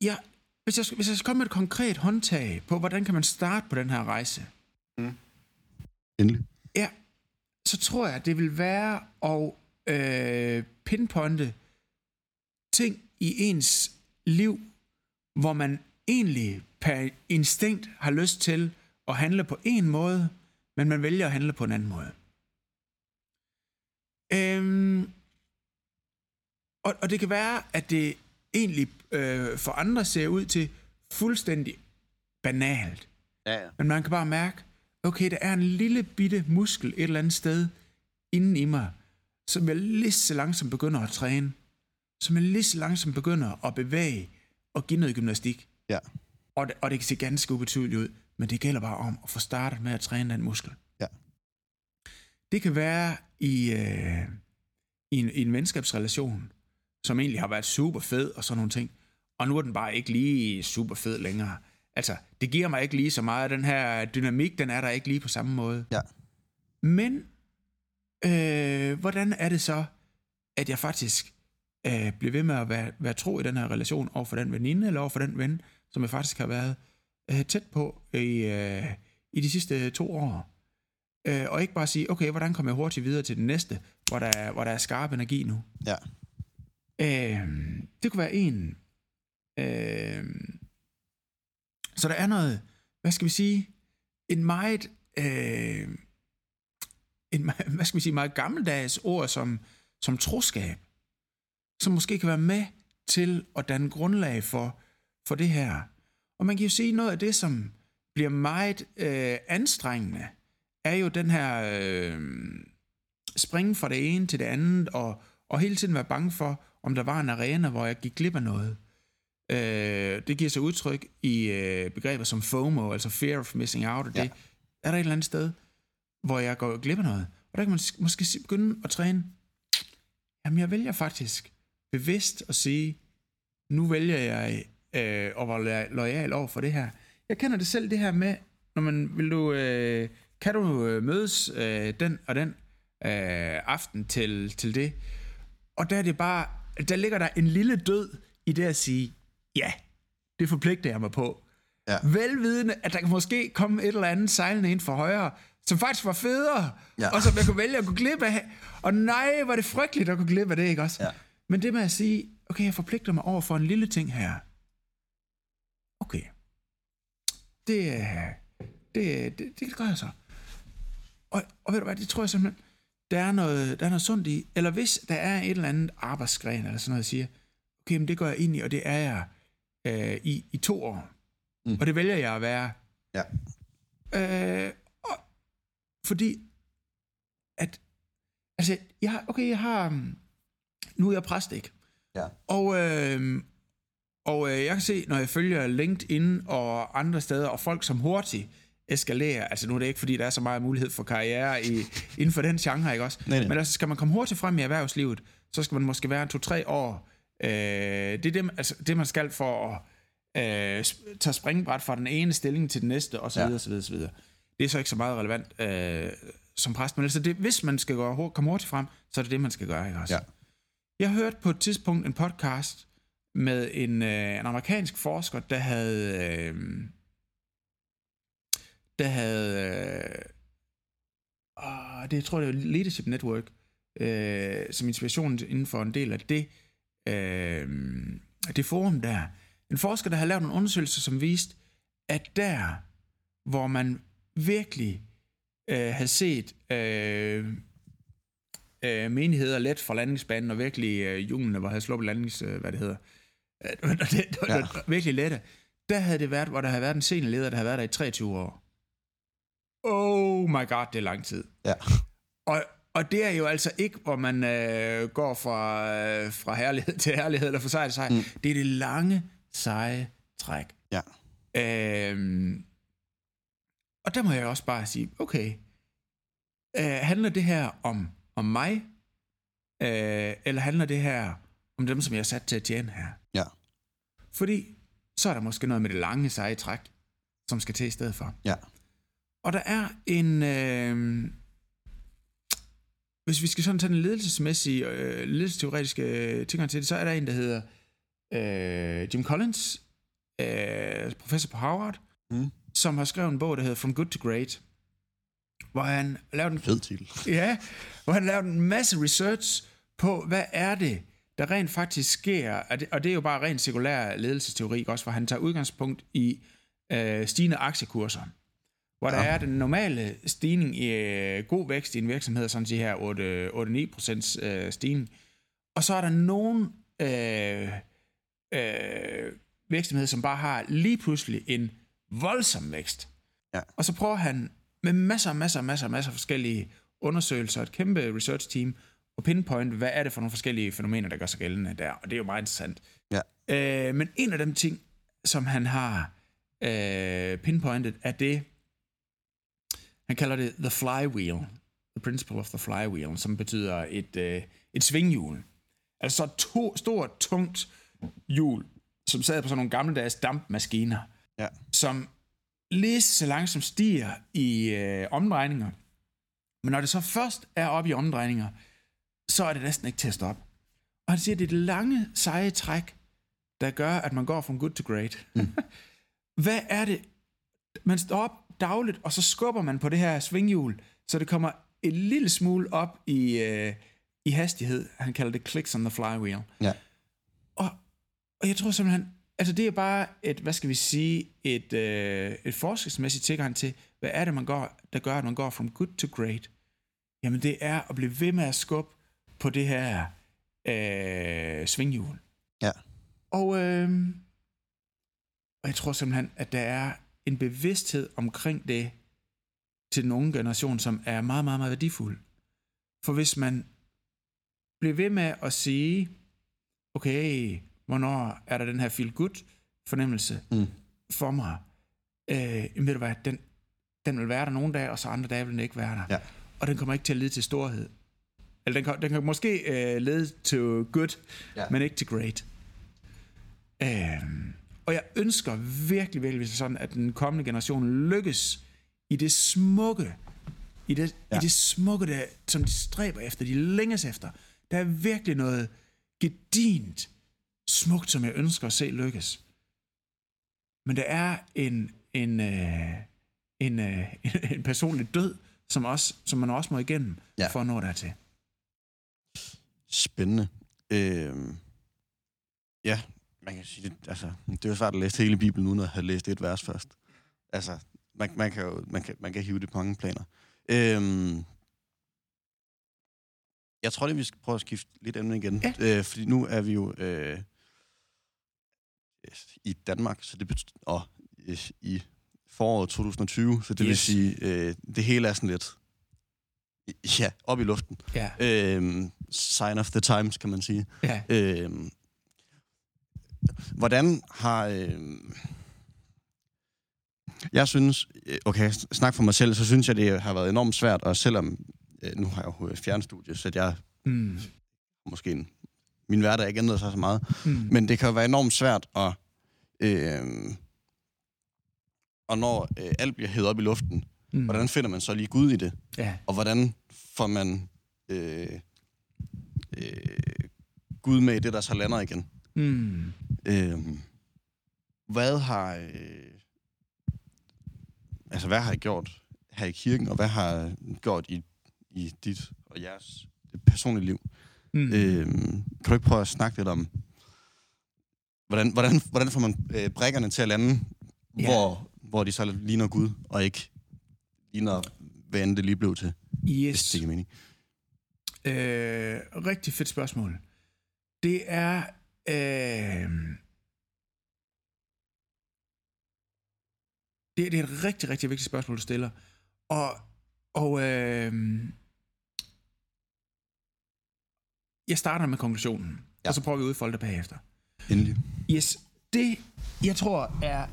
ja, hvis jeg, hvis jeg skal komme med et konkret håndtag på, hvordan kan man starte på den her rejse? Mm. Endelig. Ja, så tror jeg, det vil være at øh, pinpointe ting i ens liv, hvor man egentlig per instinkt har lyst til at handle på en måde, men man vælger at handle på en anden måde. Øhm, og, og det kan være, at det egentlig øh, for andre ser ud til fuldstændig banalt. Ja, ja. Men man kan bare mærke, okay, der er en lille bitte muskel et eller andet sted inden i mig, som jeg lige så langsomt begynder at træne, som jeg lige så langsomt begynder at bevæge og give noget gymnastik. Ja. Og det, og det kan se ganske ubetydeligt ud, men det gælder bare om at få startet med at træne den muskel. Ja. Det kan være i, øh, i, en, i en venskabsrelation, som egentlig har været super fed og sådan nogle ting, og nu er den bare ikke lige super fed længere. Altså, det giver mig ikke lige så meget. Den her dynamik, den er der ikke lige på samme måde. Ja. Men, øh, hvordan er det så, at jeg faktisk øh, bliver ved med at være, være tro i den her relation over for den veninde, eller over for den ven, som jeg faktisk har været øh, tæt på i, øh, i de sidste to år? øh, og ikke bare sige, okay, hvordan kommer jeg hurtigt videre til den næste, hvor der er, hvor der er skarp energi nu. Ja. Øh, det kunne være en. Øh, så der er noget, hvad skal vi sige, en meget, øh, en, <laughs> hvad skal vi sige, meget gammeldags ord som, som troskab, som måske kan være med til at danne grundlag for, for det her. Og man kan jo sige, noget af det, som bliver meget øh, anstrengende, er jo den her øh, springe fra det ene til det andet, og, og hele tiden være bange for, om der var en arena, hvor jeg gik glip af noget. Øh, det giver sig udtryk i øh, begreber som FOMO, altså fear of missing out, og det Ja. er der et eller andet sted, hvor jeg går glip af noget. Og der kan man måske begynde at træne, jamen jeg vælger faktisk bevidst at sige, nu vælger jeg øh, at være lo- lojal over for det her. Jeg kender det selv, det her med, når man vil du, øh, kan du øh, mødes øh, den og den øh, aften til, til det. Og der er det bare, der ligger der en lille død i det at sige, ja, det forpligter jeg mig på. Ja. Velvidende, at der kan måske komme et eller andet sejlende ind for højre, som faktisk var federe, Ja. og som jeg kunne vælge at gå glip af. Og nej, var det frygteligt at gå glip af det, ikke også? Ja. Men det med at sige, okay, jeg forpligter mig over for en lille ting her. Okay. Det, er- det, det, det gør jeg så. Og, og ved du hvad, det tror jeg simpelthen, der er, noget, der er noget sundt i. Eller hvis der er et eller andet arbejdsgren, eller sådan noget, jeg siger, okay, men det går jeg ind i, og det er jeg øh, i, i to år. Mm. Og det vælger jeg at være. Ja. Øh, og, fordi, at, altså, jeg har, okay, jeg har, mm, nu er jeg præst, ikke? Ja. Og, øh, og øh, jeg kan se, når jeg følger LinkedIn og andre steder, og folk som hurtigt eskalerer, altså nu er det ikke, fordi der er så meget mulighed for karriere i, inden for den genre, ikke også? Nej, nej. Men altså, skal man komme hurtigt frem i erhvervslivet, så skal man måske være en to-tre år. Øh, det er det, man- altså, det, man skal for at øh, tage springbræt fra den ene stilling til den næste, og så Ja. videre, så videre, så videre. Det er så ikke så meget relevant øh, som præst, men altså det, hvis man skal gå, hur- komme hurtigt frem, så er det det, man skal gøre, ikke også? Ja. Jeg hørte på et tidspunkt en podcast med en, øh, en amerikansk forsker, der havde... Øh, der havde... Øh, ah, det jeg tror jeg, det var Leadership Network, øh, som inspiration inden for en del af det, øh, det forum der. En forsker, der havde lavet en undersøgelse, som viste, at der, hvor man virkelig øh, havde set øh, øh, menigheder let fra landingsbanen, og virkelig øh, hjulene, hvor havde sluppet landings, øh, hvad det hedder, øh, <laughs> det, det, ja. virkelig lette, der havde det været, hvor der havde været en seniorleder, der havde været der i 23 år. Oh my god, det er lang tid. Ja. Og, og det er jo altså ikke, hvor man øh, går fra, øh, fra herlighed <laughs> til herlighed, eller fra sejr til sejr. Mm. Det er det lange, seje træk. Ja. Øhm, og der må jeg også bare sige, okay, øh, handler det her om, om mig, øh, eller handler det her om dem, som jeg er sat til at tjene her? Ja. Fordi så er der måske noget med det lange, seje træk, som skal til i stedet for. Ja. Og der er en... Øh, hvis vi skal sådan tage den ledelsesmæssige, øh, ledelsesteoretiske øh, tilgang til det, så er der en, der hedder øh, Jim Collins, øh, professor på Harvard, Mm. som har skrevet en bog, der hedder From Good to Great, hvor han lavede en Fed titel. Ja, hvor han lavede en masse research på, hvad er det, der rent faktisk sker, og det, og det er jo bare rent cirkulær ledelsesteori, også, hvor han tager udgangspunkt i øh, stigende aktiekurser. Hvor ja. der er den normale stigning i øh, god vækst i en virksomhed, sådan de her 8-9 procents øh, stigning. Og så er der nogle øh, øh, virksomheder, som bare har lige pludselig en voldsom vækst. Ja. Og så prøver han med masser og masser og masser, masser af forskellige undersøgelser, et kæmpe research team, og pinpoint, hvad er det for nogle forskellige fænomener, der gør sig gældende der. Og det er jo meget interessant. Ja. Øh, men en af dem ting, som han har øh, pinpointet, er det, han kalder det the flywheel. The principle of the flywheel, som betyder et, øh, et svinghjul. Altså to, stort, tungt hjul, som sad på sådan nogle gammeldags dampmaskiner, Ja. som lige så langsomt stiger i øh, omdrejninger. Men når det så først er oppe i omdrejninger, så er det næsten ikke til at stoppe. Og han siger, at det er det lange, seje træk, der gør, at man går fra good to great. Mm. <laughs> Hvad er det? Man står op dagligt, og så skubber man på det her svinghjul, så det kommer en lille smule op i, øh, i hastighed. Han kalder det clicks on the flywheel. Ja. Og, og jeg tror simpelthen, altså det er bare et, hvad skal vi sige, et, øh, et forskningsmæssigt tilgang til, hvad er det, man går, der gør, at man går from good to great? Jamen det er at blive ved med at skubbe på det her øh, svinghjul. Ja. Og, øh, og jeg tror simpelthen, at der er en bevidsthed omkring det til den unge generation, som er meget, meget, meget værdifuld. For hvis man bliver ved med at sige, okay, hvornår er der den her feel-good fornemmelse Mm. for mig, øh, ved du hvad, den, den vil være der nogle dage, og så andre dage vil den ikke være der. Ja. Og den kommer ikke til at lede til storhed. Eller den kan, den kan måske øh, lede til good, Ja. men ikke til great. Øhm, og jeg ønsker virkelig, virkelig sådan, at den kommende generation lykkes i det smukke, i det, Ja. i det smukke, der, som de stræber efter, de længes efter. Der er virkelig noget gedint smukt, som jeg ønsker at se lykkes. Men der er en, en, øh, en, øh, <laughs> en personlig død, som, også, som man også må igennem Ja. for at nå dertil. Spændende. Øhm, ja, man kan sige det, altså, det er jo svært at læse hele Bibelen uden at have læst et vers først. Altså, man, man kan jo man kan, man kan hive det på mange planer. Øhm, jeg tror lige, vi skal prøve at skifte lidt emne igen. Ja. Øh, fordi nu er vi jo øh, i Danmark, så det betyder, og øh, i foråret 2020, så det yes. vil sige, øh, det hele er sådan lidt, ja, op i luften. Ja, Øhm, sign of the times, kan man sige. ja. Øhm, hvordan har... Øhm, jeg synes, øh, okay, snak for mig selv, så synes jeg, det har været enormt svært, og selvom, øh, nu har jeg jo fjernstudie, så jeg Mm. måske en, min hverdag ikke ændret sig så meget, Mm. men det kan jo være enormt svært at, øh, og når øh, alt bliver hævet op i luften, Mm. hvordan finder man så lige Gud i det? Ja. Og hvordan får man øh, øh, Gud med i det, der så lander igen? Mm. Øh, hvad har... Øh, altså, hvad har I gjort her i kirken, og hvad har I gjort i, i dit og jeres personlige liv? Mm. Øh, kan du ikke prøve at snakke lidt om, hvordan, hvordan, hvordan får man øh, brækkerne til at lande, Ja. hvor, hvor de så ligner Gud, og ikke ligner, hvad end det lige blev til, hvis Yes. det giver mening? Øh, rigtig fedt spørgsmål. Det er... Øh, det, det er et rigtig, rigtig vigtigt spørgsmål, du stiller. Og, og øh, jeg starter med konklusionen, Ja. og så prøver vi at udfolde det bagefter. Endelig. Yes, det jeg tror er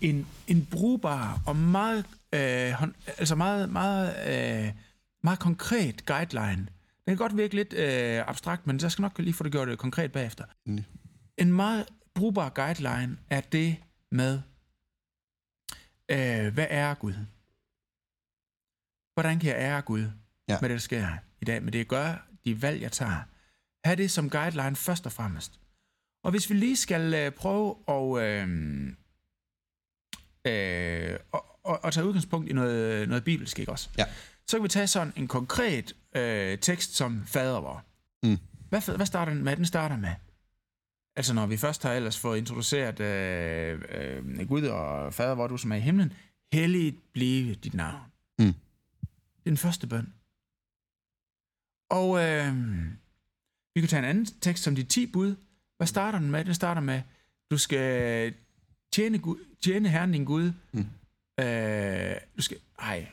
en, en brugbar og meget, øh, hånd, altså meget, meget, øh, meget konkret guideline. Den kan godt virke lidt øh, abstrakt, men jeg skal nok lige få det gjort øh, konkret bagefter. Endelig. En meget brugbar guideline er det med, øh, hvad er Gud? Hvordan kan jeg ære Gud Ja. med det, der sker i dag? Med det, jeg gør, de valg, jeg tager. Ha' det som guideline først og fremmest. Og hvis vi lige skal øh, prøve at, øh, øh, og, og, og tage udgangspunkt i noget, noget bibelsk, ikke også? Ja. Så kan vi tage sådan en konkret øh, tekst som fader vor. Mm. Hvad, hvad starter den med? Den starter med, altså når vi først har ellers fået introduceret øh, øh, Gud og fader vor, du som er i himlen, helligt blive dit navn. Mm. Den første bøn. Og øh, vi kan tage en anden tekst som de 10 bud. Hvad starter den med? Den starter med, du skal tjene, Gud, tjene Herren din Gud. Mm. Øh, du skal... Ej.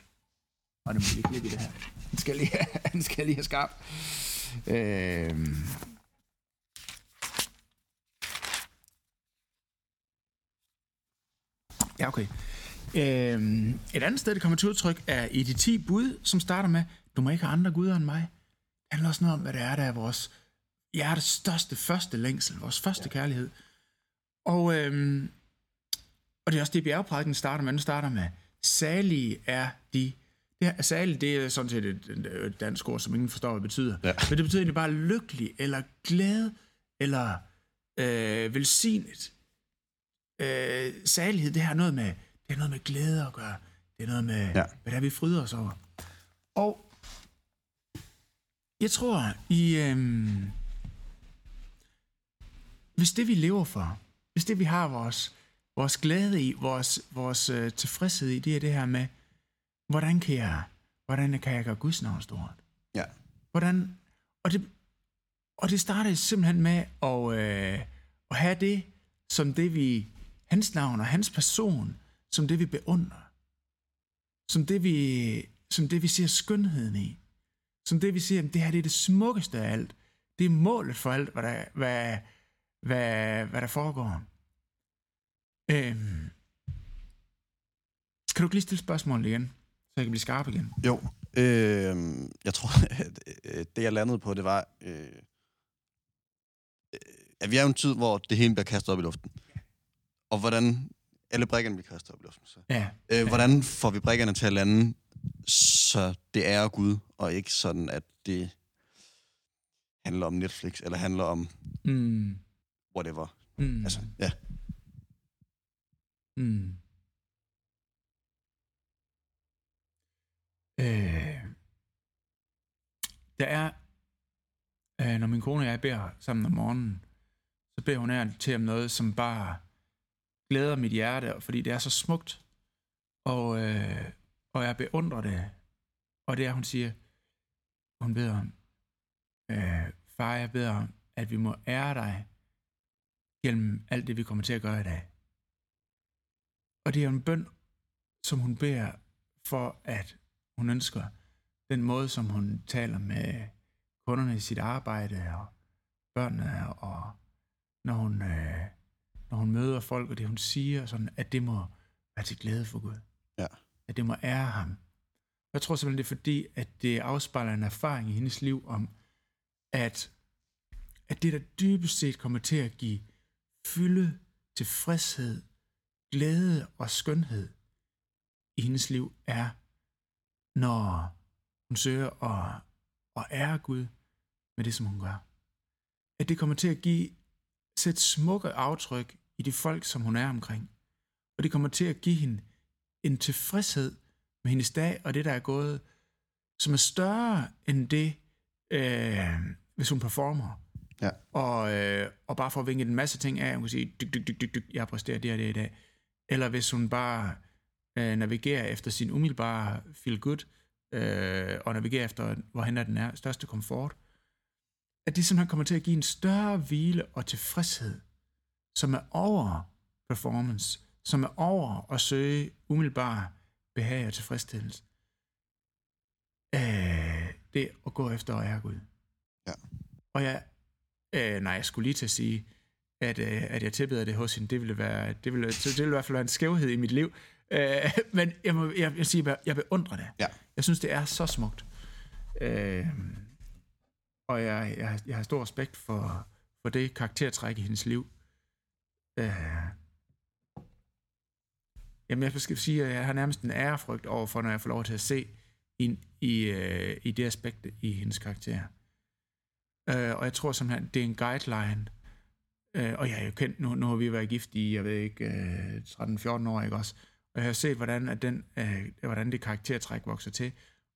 Og det må lige klippe i det her. Den skal lige, den <laughs> skal lige have skarp. Øh, ja, okay. Øh, et andet sted, det kommer til udtryk, er i de 10 bud, som starter med, du må ikke have andre guder end mig. Det handler også noget om, hvad det er, der er vores hjertes største første længsel, vores første ja. kærlighed. Og, øhm, og det er også det, bjergprædiken starter med. Den starter med, salige er de. Her, salig, det er sådan set et, et, dansk ord, som ingen forstår, hvad det betyder. Ja. Men det betyder egentlig bare lykkelig, eller glad, eller øh, velsignet. Øh, salighed, det har noget med det har noget med glæde at gøre. Det er noget med, ja. Ja. hvad det er, vi fryder os over. Og jeg tror, i, øhm, hvis det vi lever for, hvis det vi har vores, vores glæde i, vores, vores øh, tilfredshed i, det er det her med, hvordan kan jeg, hvordan kan jeg gøre Guds navn stort? Ja. Hvordan, og det, og det startede simpelthen med at, øh, at have det som det vi, hans navn og hans person, som det vi beundrer. Som det vi, som det vi ser skønheden i. Som det vi siger, at det her det er det smukkeste af alt. Det er målet for alt, hvad der, hvad, hvad, hvad der foregår. Øhm. Kan du ikke lige stille spørgsmålet igen, så jeg kan blive skarp igen? Jo. Øh, jeg tror, <laughs> at øh, det jeg landede på, det var, øh, øh, at vi er jo en tid, hvor det hele bliver kastet op i luften. Og hvordan alle brikkerne bliver kastet op i luften. Så. Ja. Øh, hvordan får vi brikkerne til at lande, så det er Gud, og ikke sådan, at det handler om Netflix, eller handler om Mm. whatever. Mm. Altså, ja. Mm. Øh, der er, øh, når min kone og jeg beder sammen om morgenen, så beder hun her til om noget, som bare glæder mit hjerte, fordi det er så smukt, og, øh, og jeg beundrer det. Og det er, hun siger, hun beder om, øh, far, jeg beder om, at vi må ære dig gennem alt det, vi kommer til at gøre i dag. Og det er en bøn, som hun beder for, at hun ønsker den måde, som hun taler med kunderne i sit arbejde og børnene, og når hun, øh, når hun møder folk, og det hun siger, sådan, at det må være til glæde for Gud. Ja. At det må ære ham. Jeg tror simpelthen, det er fordi, at det afspejler en erfaring i hendes liv om, at, at det, der dybest set kommer til at give fylde, tilfredshed, glæde og skønhed i hendes liv, er, når hun søger at, at ære Gud med det, som hun gør. At det kommer til at give, sætte smukke aftryk i de folk, som hun er omkring. Og det kommer til at give hende en tilfredshed med hendes dag, og det, der er gået, som er større end det, øh, hvis hun performer. Ja. Og, øh, og bare får vinket en masse ting af, hun kan sige, dyk, dyk, dyk, dyk, dyk, jeg har præsteret det og det i dag. Eller hvis hun bare øh, navigerer efter sin umiddelbare feel good, øh, og navigerer efter, hvorhen er den er, største komfort, at det simpelthen kommer til at give en større hvile og tilfredshed, som er over performance, som er over at søge umiddelbar behag og tilfredsstillelse. Øh, det at gå efter at ære Gud. Ja. Og jeg, øh, nej, jeg skulle lige til at sige, at, øh, at jeg tilbeder det hos hende, det ville, være, det ville, det ville i hvert fald være en skævhed i mit liv. Øh, men jeg, må, jeg, jeg siger, jeg beundrer det. Ja. Jeg synes, det er så smukt. Øh, og jeg, jeg, jeg har stor respekt for, for det karaktertræk i hendes liv. Øh, jamen, jeg skal sige, at jeg har nærmest en ærefrygt over for, når jeg får lov til at se ind i, øh, i det aspekt i hendes karakter. Øh, og jeg tror simpelthen, det er en guideline. Øh, og jeg er jo kendt, nu, nu har vi været gift i, jeg ved ikke, øh, 13-14 år, ikke også? Og jeg har set, hvordan, at den, øh, hvordan det karaktertræk vokser til.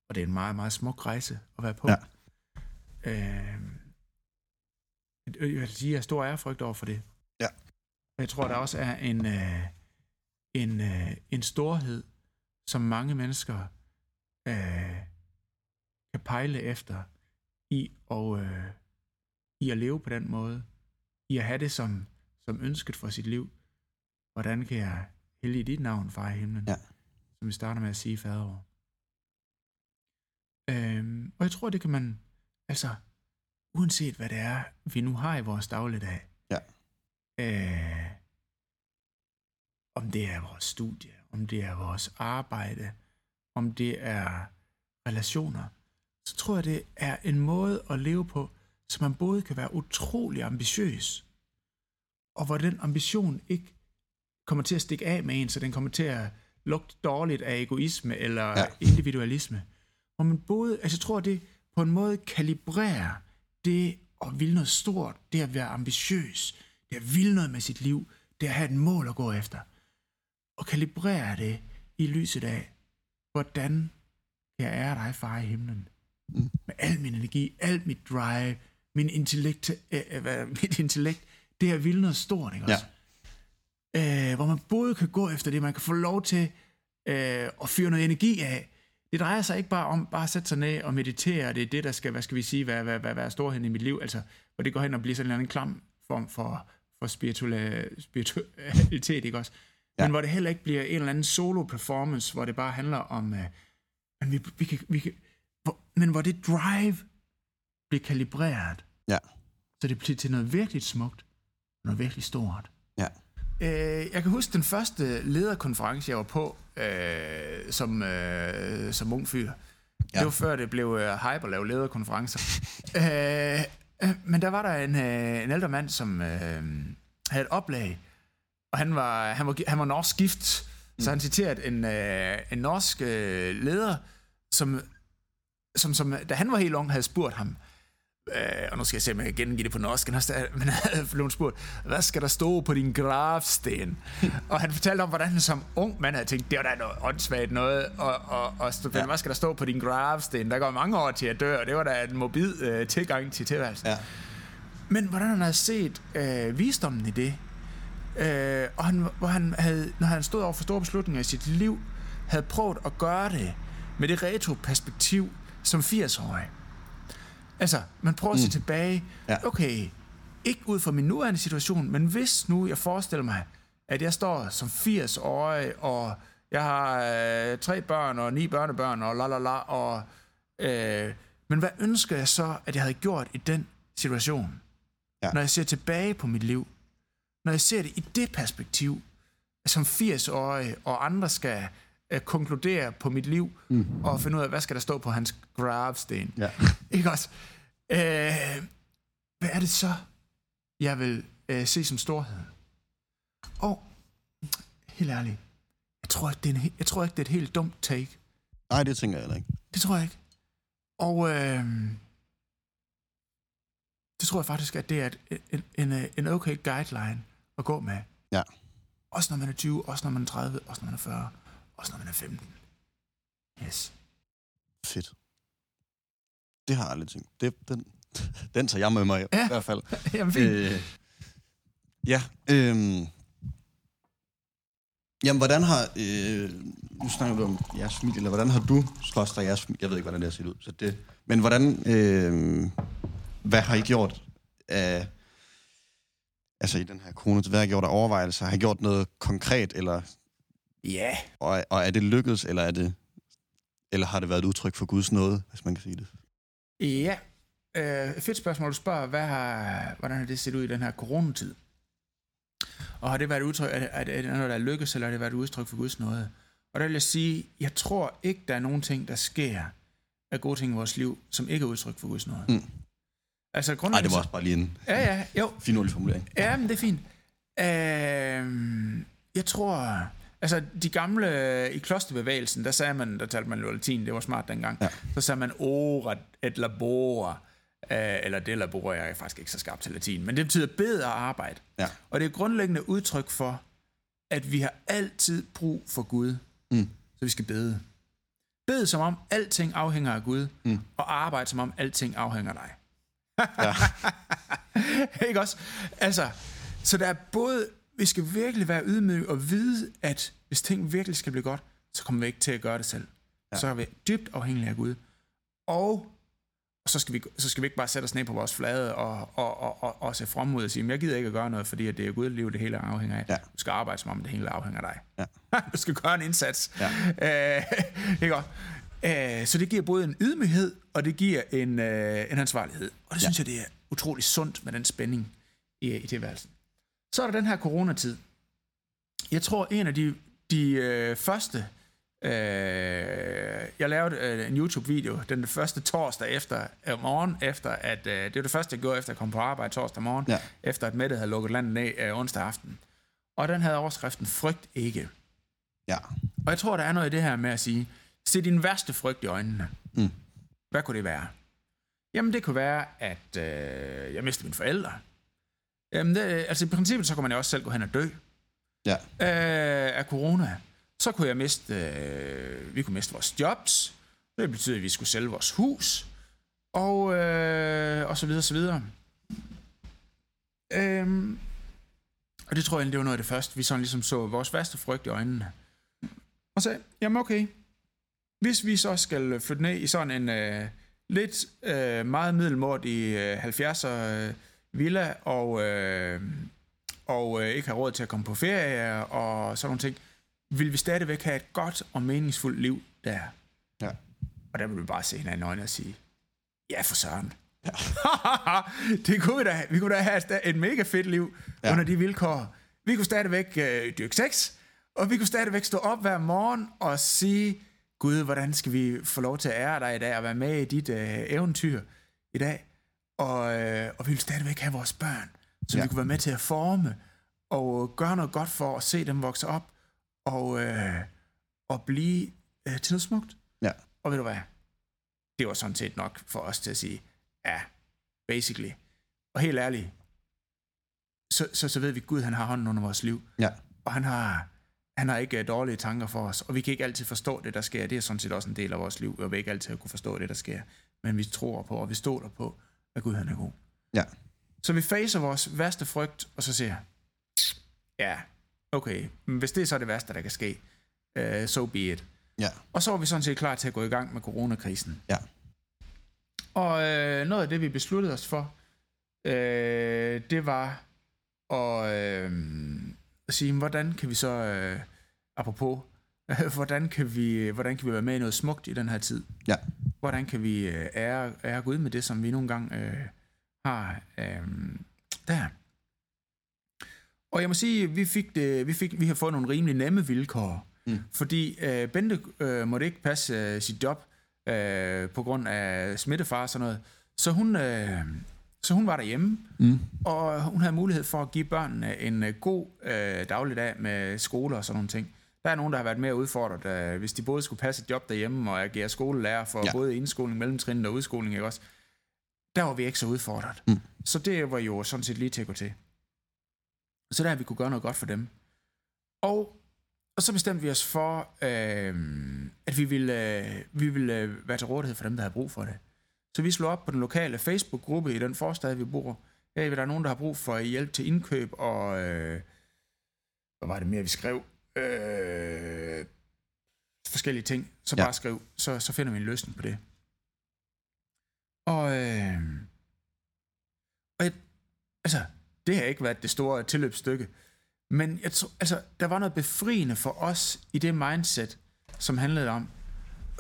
Og det er en meget, meget smuk rejse at være på. Ja. Øh, jeg vil sige, jeg har stor ærefrygt over for det. Ja. Og jeg tror, der også er en, øh, en, øh, en storhed, som mange mennesker øh, kan pejle efter i, og, øh, i at leve på den måde. I at have det som, som ønsket for sit liv. Hvordan kan jeg hellige dit navn, far i himlen? Ja. Som vi starter med at sige fader Øhm, og jeg tror, det kan man, altså, uanset hvad det er, vi nu har i vores dagligdag. Ja. Øh, om det er vores studie, om det er vores arbejde, om det er relationer, så tror jeg, det er en måde at leve på, så man både kan være utrolig ambitiøs, og hvor den ambition ikke kommer til at stikke af med en, så den kommer til at lugte dårligt af egoisme eller Ja. individualisme. Hvor man både, altså jeg tror, det på en måde kalibrerer det at ville noget stort, det at være ambitiøs, det at ville noget med sit liv, det at have et mål at gå efter. og kalibrere det i lyset af, hvordan jeg ære dig, far i himlen? Mm. Med al min energi, alt mit drive, min intellekt, øh, øh, hvad, <laughs> mit intellekt, det er vildt noget stort, ikke også? Ja. Øh, hvor man både kan gå efter det, man kan få lov til øh, at fyre noget energi af. Det drejer sig ikke bare om bare at sætte sig ned og meditere, det er det, der skal, hvad skal vi sige, være, være, være, være storheden i mit liv, altså, hvor det går hen og bliver sådan en anden klam form for, for spiritualitet, ikke også? Ja. Men hvor det heller ikke bliver en eller anden solo-performance, hvor det bare handler om, uh, men, vi, vi kan, vi kan, hvor, men hvor det drive bliver kalibreret, Ja. så det bliver til noget virkelig smukt, noget virkelig stort. Ja. Øh, jeg kan huske den første lederkonference, jeg var på øh, som, øh, som ung fyr. Ja. Det var før det blev øh, hype at lave lederkonferencer. <laughs> øh, øh, men der var der en, øh, en ældre mand, som øh, havde et oplag, og han var, han var, han var norsk gift, mm. så han citerede en, øh, en norsk øh, leder, som, som, som, da han var helt ung, havde spurgt ham, øh, og nu skal jeg se, om jeg kan gengive det på norsk, men havde blevet spurgt, hvad skal der stå på din gravsten? <laughs> og han fortalte om, hvordan han som ung mand havde tænkt, det var da noget åndssvagt noget, og, og, og ja. hvad skal der stå på din gravsten? Der går mange år til at dø, og det var da en mobil øh, tilgang til tilværelsen. Ja. Men hvordan han havde set øh, visdommen i det, øh, og han, hvor han havde, når han stod over for store beslutninger i sit liv, havde prøvet at gøre det med det retroperspektiv som 80-årig. Altså, man prøver at se tilbage. Ja. Okay, ikke ud fra min nuværende situation, men hvis nu jeg forestiller mig, at jeg står som 80-årig, og jeg har øh, tre børn og ni børnebørn, og la la la, og... Øh, men hvad ønsker jeg så, at jeg havde gjort i den situation? Ja. Når jeg ser tilbage på mit liv, når jeg ser det i det perspektiv, som 80-årig, og andre skal øh, konkludere på mit liv, mm. og finde ud af, hvad skal der stå på hans gravsten. Ja. <laughs> Ikke også? Øh, hvad er det så, jeg vil øh, se som storhed? Og, helt ærligt, jeg tror, ikke, det er en, jeg tror ikke, det er et helt dumt take. Nej, det tænker jeg heller ikke. Det tror jeg ikke. Og øh, det tror jeg faktisk, at det er et, en, en, en okay guideline at gå med. Ja. Også når man er 20, også når man er 30, også når man er 40, også når man er 15. Yes. Fedt. Det har jeg aldrig tænkt. Det, den, <laughs> den tager jeg med mig Ja. i hvert fald. <laughs> Jamen fint. Øh, ja. Øh, jamen, hvordan har... Øh, nu snakker du om jeres familie, eller hvordan har du, skråstrej jeres familie, jeg ved ikke, hvordan det har set ud, så det, men hvordan, øh, hvad har I gjort af, altså i den her corona, hvad har I gjort af overvejelser? Har I gjort noget konkret, eller, Ja. og, og er det lykkedes, eller er det, eller har det været et udtryk for Guds nåde, hvis man kan sige det? Ja. Øh, fedt spørgsmål. Du spørger, hvad har, hvordan har det set ud i den her coronatid? Og har det været et udtryk, er det, er det noget, der er lykkes, eller har det været et udtryk for Guds nåde? Og der vil jeg sige, jeg tror ikke, der er nogen ting, der sker af gode ting i vores liv, som ikke er udtryk for Guds nåde. Mm. Altså Nej, grundlæggende... det var også bare lige en Ja, ja, jo. finurlig formulering. Ja, men det er fint. Øh, jeg tror... Altså, de gamle... I klosterbevægelsen, der sagde man... Der talte man jo latin, det var smart dengang. Ja. Så sagde man ora et labora. Øh, eller det labora, jeg er faktisk ikke så skarp til latin. Men det betyder bed og arbejde. Ja. Og det er grundlæggende udtryk for, at vi har altid brug for Gud. Mm. Så vi skal bede. Bed som om alting afhænger af Gud, Mm. og arbejde som om alting afhænger af dig. Ja. <laughs> ikke også? Altså, så der er både, vi skal virkelig være ydmyge og vide, at hvis ting virkelig skal blive godt, så kommer vi ikke til at gøre det selv. Ja. Ja. Så er vi dybt afhængige af Gud. Og, så, skal vi, så skal vi ikke bare sætte os ned på vores flade og, og, og, og, og se frem mod og sige, "Men jeg gider ikke at gøre noget, fordi det er Gud liv, det hele afhænger af. Ja. Du skal arbejde som om det hele afhænger af dig. Ja. <laughs> du skal gøre en indsats. Ja. <laughs> Øh, ikke også? Øh, så det giver både en ydmyghed, og det giver en, øh, en ansvarlighed. Og det synes jeg, det er utrolig sundt med den spænding i, i tilværelsen. Så er der den her coronatid. Jeg tror, en af de, de øh, første... Øh, jeg lavede øh, en YouTube-video den første torsdag efter øh, morgen, efter at... Øh, det var det første, jeg gjorde, efter jeg kom på arbejde torsdag morgen, Ja. efter at Mette havde lukket landet ned øh, onsdag aften. Og den havde overskriften Frygt ikke. Ja. Og jeg tror, der er noget i det her med at sige, se din værste frygt i øjnene. Mm. Hvad kunne det være? Jamen, det kunne være, at øh, jeg mister mine forældre. Jamen, det, altså i princippet, så kan man jo også selv gå hen og dø. Ja. øh, af corona, så kunne jeg miste, øh, vi kunne miste vores jobs. Det betyder, at vi skulle sælge vores hus, og, øh, og så videre, så videre. Øhm, og det tror jeg, det var noget af det første, vi sådan ligesom så vores værste frygt i øjnene. Og så, jamen okay, hvis vi så skal flytte ned i sådan en øh, lidt øh, meget middelmådig øh, 70'er øh, villa, og, øh, og øh, ikke have råd til at komme på ferie og sådan nogle ting, vil vi stadigvæk have et godt og meningsfuldt liv der. Ja. Og der vil vi bare se hinanden i øjnene og sige, ja for søren. Ja. <laughs> det kunne vi da. Vi kunne da have et mega fedt liv ja. under de vilkår. Vi kunne stadigvæk øh, dyrke sex, og vi kunne stadigvæk stå op hver morgen og sige, Gud, hvordan skal vi få lov til at ære dig i dag og være med i dit øh, eventyr i dag? Og, øh, og vi vil stadigvæk have vores børn, så ja. vi kunne være med til at forme og gøre noget godt for at se dem vokse op og, øh, og blive øh, til noget smukt. Ja. Og ved du hvad? Det var sådan set nok for os til at sige, ja, basically. Og helt ærligt, så, så, så ved vi, at Gud han har hånden under vores liv. Ja. Og han har, han har ikke dårlige tanker for os, og vi kan ikke altid forstå det, der sker. Det er sådan set også en del af vores liv, og vi ikke altid kunne forstå det, der sker. Men vi tror på, og vi stoler på, at Gud han er god. Ja. Så vi facer vores værste frygt, og så siger ja, okay, men hvis det er så det værste, der kan ske, uh, so be it. Ja. Og så var vi sådan set klar til at gå i gang med coronakrisen. Ja. Og øh, noget af det, vi besluttede os for, øh, det var at, øh, sige, hvordan kan vi så, øh, apropos, <laughs> hvordan kan, vi, hvordan kan vi være med i noget smukt i den her tid? Ja. Hvordan kan vi øh, ære, ære Gud med det, som vi nogle gange øh, har øh, der? Og jeg må sige, vi fik det, vi fik, vi har fået nogle rimelig nemme vilkår, mm. fordi øh, Bente øh, måtte ikke passe øh, sit job øh, på grund af smittefar og sådan noget, så hun, øh, så hun var derhjemme, mm. og hun havde mulighed for at give børnene en øh, god øh, dagligdag med skole og sådan nogle ting. Der er nogen, der har været mere udfordret, øh, hvis de både skulle passe et job derhjemme og agere skolelærer for ja. både indskoling, mellemtrin og udskoling, ikke også? Der var vi ikke så udfordret. Mm. Så det var jo sådan set lige til at gå til. Så der vi kunne gøre noget godt for dem. Og, og så bestemte vi os for, øh, at vi ville, øh, vi ville øh, være til rådighed for dem, der havde brug for det. Så vi slog op på den lokale Facebook-gruppe i den forstad, vi bor. Her der er nogen, der har brug for hjælp til indkøb, og øh, hvad var det mere, vi skrev? Øh, forskellige ting. Så ja. bare skriv, så, så finder vi en løsning på det. Og, øh, og jeg, altså, det har ikke været det store tilløbsstykke. Men jeg tror, altså, der var noget befriende for os i det mindset, som handlede om,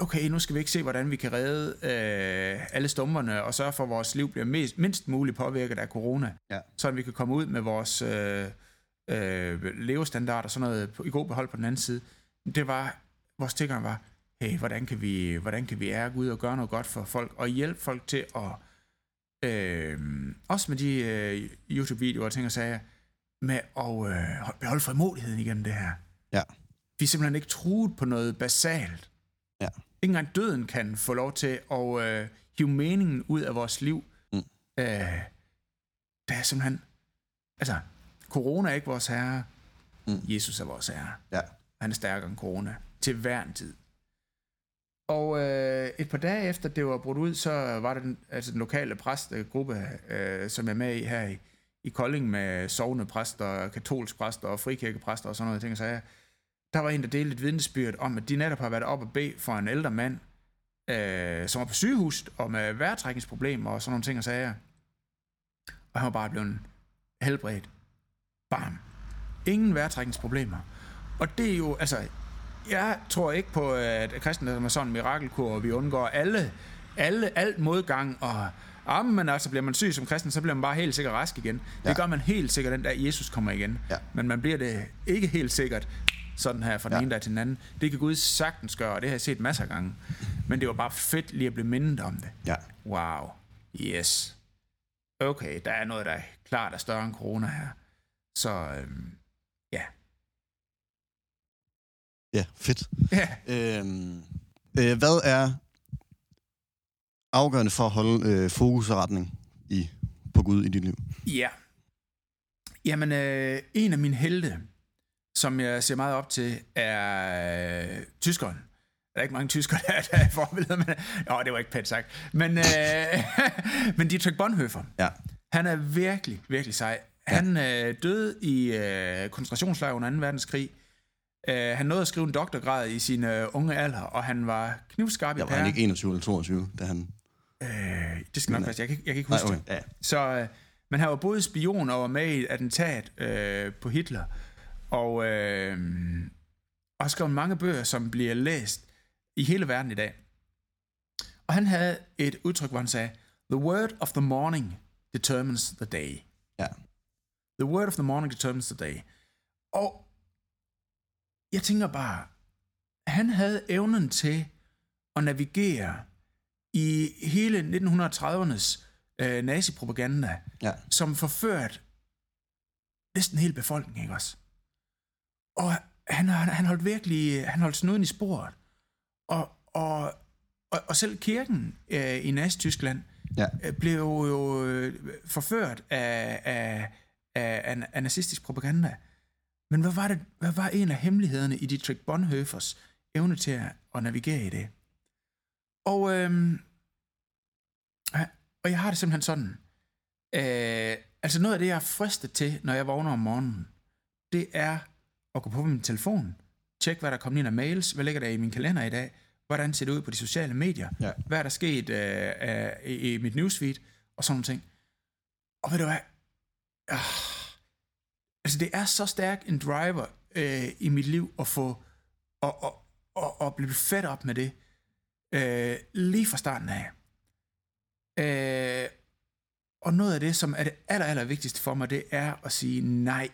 okay, nu skal vi ikke se, hvordan vi kan redde øh, alle stummerne og sørge for, at vores liv bliver mest, mindst muligt påvirket af corona. Ja. Så vi kan komme ud med vores øh, øh, levestandard og sådan noget på, i god behold på den anden side. Det var, vores tilgang var, hey, hvordan kan vi, hvordan kan vi ære Gud og gøre noget godt for folk, og hjælpe folk til at, øh, også med de øh, YouTube-videoer og ting og sager, med at øh, beholde frimodigheden igennem det her. Ja. Vi er simpelthen ikke truet på noget basalt. Ja. Ikke engang døden kan få lov til at øh, hive meningen ud af vores liv. Mm. Øh, der er simpelthen... Altså, corona er ikke vores herre. Mm. Jesus er vores herre. Ja. Han er stærkere end corona. Til hver en tid. Og øh, et par dage efter det var brudt ud, så var der den, altså den lokale præstgruppe, øh, som er med i her i, i Kolding med sovende præster, katolsk præster og frikirkepræster og sådan noget ting. Så jeg, der var en, der delte et vidnesbyrd om, at de netop har været op og bede for en ældre mand, øh, som var på sygehuset og med vejrtrækningsproblemer og sådan nogle ting og sager. Og han var bare blevet helbredt. Bam. Ingen vejrtrækningsproblemer. Og det er jo, altså, jeg tror ikke på, at kristendom er sådan en mirakelkur, og vi undgår alle, alle, alt modgang og Ja, men altså bliver man syg som kristen, så bliver man bare helt sikkert rask igen. Ja. Det gør man helt sikkert den dag, Jesus kommer igen. Ja. Men man bliver det ikke helt sikkert sådan her fra den ja. ene dag til den anden. Det kan Gud sagtens gøre, og det har jeg set masser af gange. Men det var bare fedt lige at blive mindet om det. Ja. Wow. Yes. Okay, der er noget, der er klart er større end corona her. Så øhm, ja. Ja, fedt. Ja. Øhm, øh, hvad er afgørende for at holde øh, fokus og retning i, på Gud i dit liv? Ja. Jamen, øh, en af mine helte, som jeg ser meget op til, er øh, tyskeren. Der er ikke mange tyskere, <laughs> der, der er forbilleder, men... Åh, det var ikke pænt sagt. Men, øh, <laughs> men Dietrich Bonhoeffer, Ja. han er virkelig, virkelig sej. Han øh, døde i øh, koncentrationslejr under 2. verdenskrig. Øh, han nåede at skrive en doktorgrad i sin øh, unge alder, og han var knivskarp i Der var pæren. han ikke 21 eller 22, da han... Øh, det skal nok passe. Jeg kan, ikke- jeg kan ikke Nej, huske okay. det. Ja. Så, øh, men han var både spion og var med i et attentat øh, på Hitler. Og øh, og har skrevet mange bøger, som bliver læst i hele verden i dag. Og han havde et udtryk, hvor han sagde, The word of the morning determines the day. Ja. The word of the morning determines the day. Og jeg tænker bare, han havde evnen til at navigere i hele 1930'ernes øh, nazipropaganda, Ja. som forført næsten hele befolkningen, ikke også? Og han, han, han holdt virkelig, han holdt snuden i sporet. Og, og, og, og selv kirken øh, i Nazi-Tyskland Ja. øh, blev jo øh, forført af, af, af, af, af nazistisk propaganda. Men hvad var, det, hvad var en af hemmelighederne i Dietrich Bonhoeffers evne til at, at navigere i det? Og, øhm, og jeg har det simpelthen sådan. Øh, altså noget af det, jeg er fristet til, når jeg vågner om morgenen, det er at gå på min telefon, tjekke, hvad der er kommet ind af mails, hvad ligger der i min kalender i dag, hvordan ser det ud på de sociale medier, Ja. hvad er der sket øh, øh, i, i mit newsfeed, og sådan nogle ting. Og ved du hvad? Øh, altså det er så stærk en driver øh, i mit liv at få, og, og, og, og blive fedt op med det, øh, lige fra starten af. Øh, og noget af det, som er det aller, aller vigtigste for mig, det er at sige nej.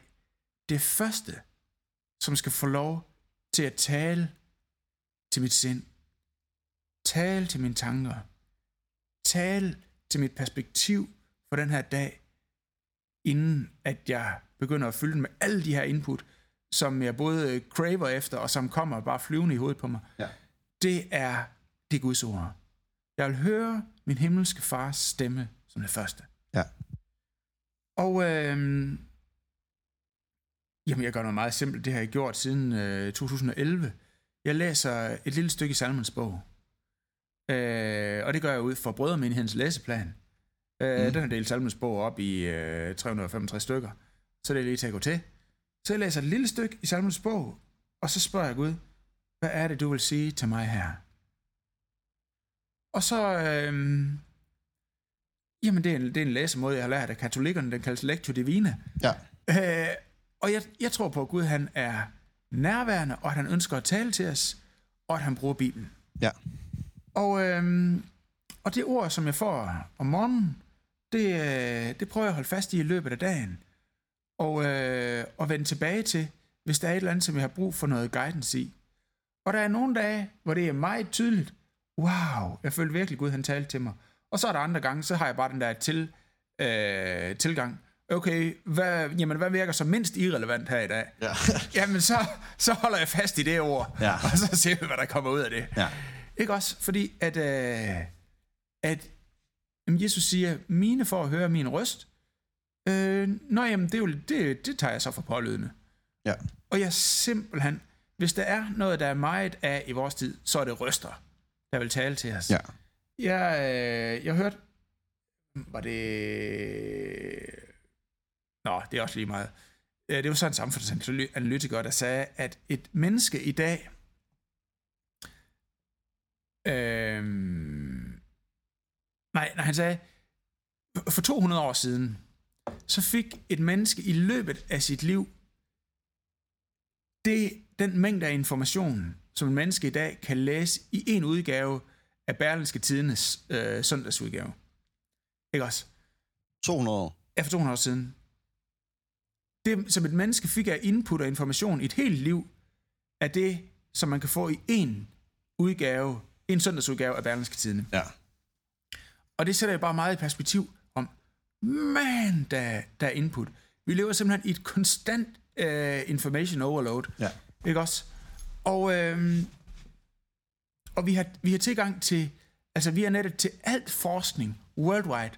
Det første, som skal få lov til at tale til mit sind, tale til mine tanker, tale til mit perspektiv for den her dag, inden at jeg begynder at fylde den med alle de her input, som jeg både craver efter, og som kommer bare flyvende i hovedet på mig, Ja. det er det er Guds ord. Jeg vil høre min himmelske fars stemme som det første. Ja. Og øhm, jamen, jeg gør noget meget simpelt. Det har jeg gjort siden øh, 2011. Jeg læser et lille stykke i Salmens bog. Øh, og det gør jeg ud for brødremenighedens læseplan. Øh, mm. Den har delt Salmens bog op i øh, 365 stykker. Så det er lige til at gå til. Så jeg læser et lille stykke i Salmens bog, og så spørger jeg Gud, hvad er det, du vil sige til mig her? Og så, øhm, jamen det er, en, det er en læsemåde, jeg har lært af katolikkerne, den kaldes Lectio Divina. Ja. Øh, og jeg, jeg tror på, at Gud han er nærværende, og at han ønsker at tale til os, og at han bruger Bibelen. Ja. Og, øhm, og det ord, som jeg får om morgenen, det, øh, det prøver jeg at holde fast i i løbet af dagen. Og, øh, og vende tilbage til, hvis der er et eller andet, som jeg har brug for noget guidance i. Og der er nogle dage, hvor det er meget tydeligt. Wow, jeg følte virkelig, Gud han talte til mig. Og så er der andre gange, så har jeg bare den der til, øh, tilgang. Okay, hvad, jamen, hvad virker så mindst irrelevant her i dag? Ja. <laughs> Jamen, så, så holder jeg fast i det ord, Ja. og så ser vi, hvad der kommer ud af det. Ja. Ikke også? Fordi at, øh, at jamen, Jesus siger, mine for at høre min røst. Øh, nå, jamen, det, er jo, det, det tager jeg så for pålydende. Ja. Og jeg simpelthen, hvis der er noget, der er meget af i vores tid, så er det røster, der vil tale til os. Ja. Jeg, øh, jeg hørte, var det... Nå, det er også lige meget. Øh, Det var så en samfundsanalytiker, der sagde, at et menneske i dag... Øh, nej, nej, han sagde, for 200 år siden, så fik et menneske i løbet af sit liv det, den mængde af information, som et menneske i dag kan læse i en udgave af Berlinske Tidenes øh, søndagsudgave. Ikke også? 200 år. Ja, for 200 år siden. Det, som et menneske fik af input og information i et helt liv, er det, som man kan få i en udgave, en søndagsudgave af Berlinske Tidene. Ja. Og det sætter jeg bare meget i perspektiv om, man, der, der er input. Vi lever simpelthen i et konstant uh, information overload. Ja. Ikke også? Og, øhm, og vi, har, vi har tilgang til, altså vi har nettet til alt forskning worldwide,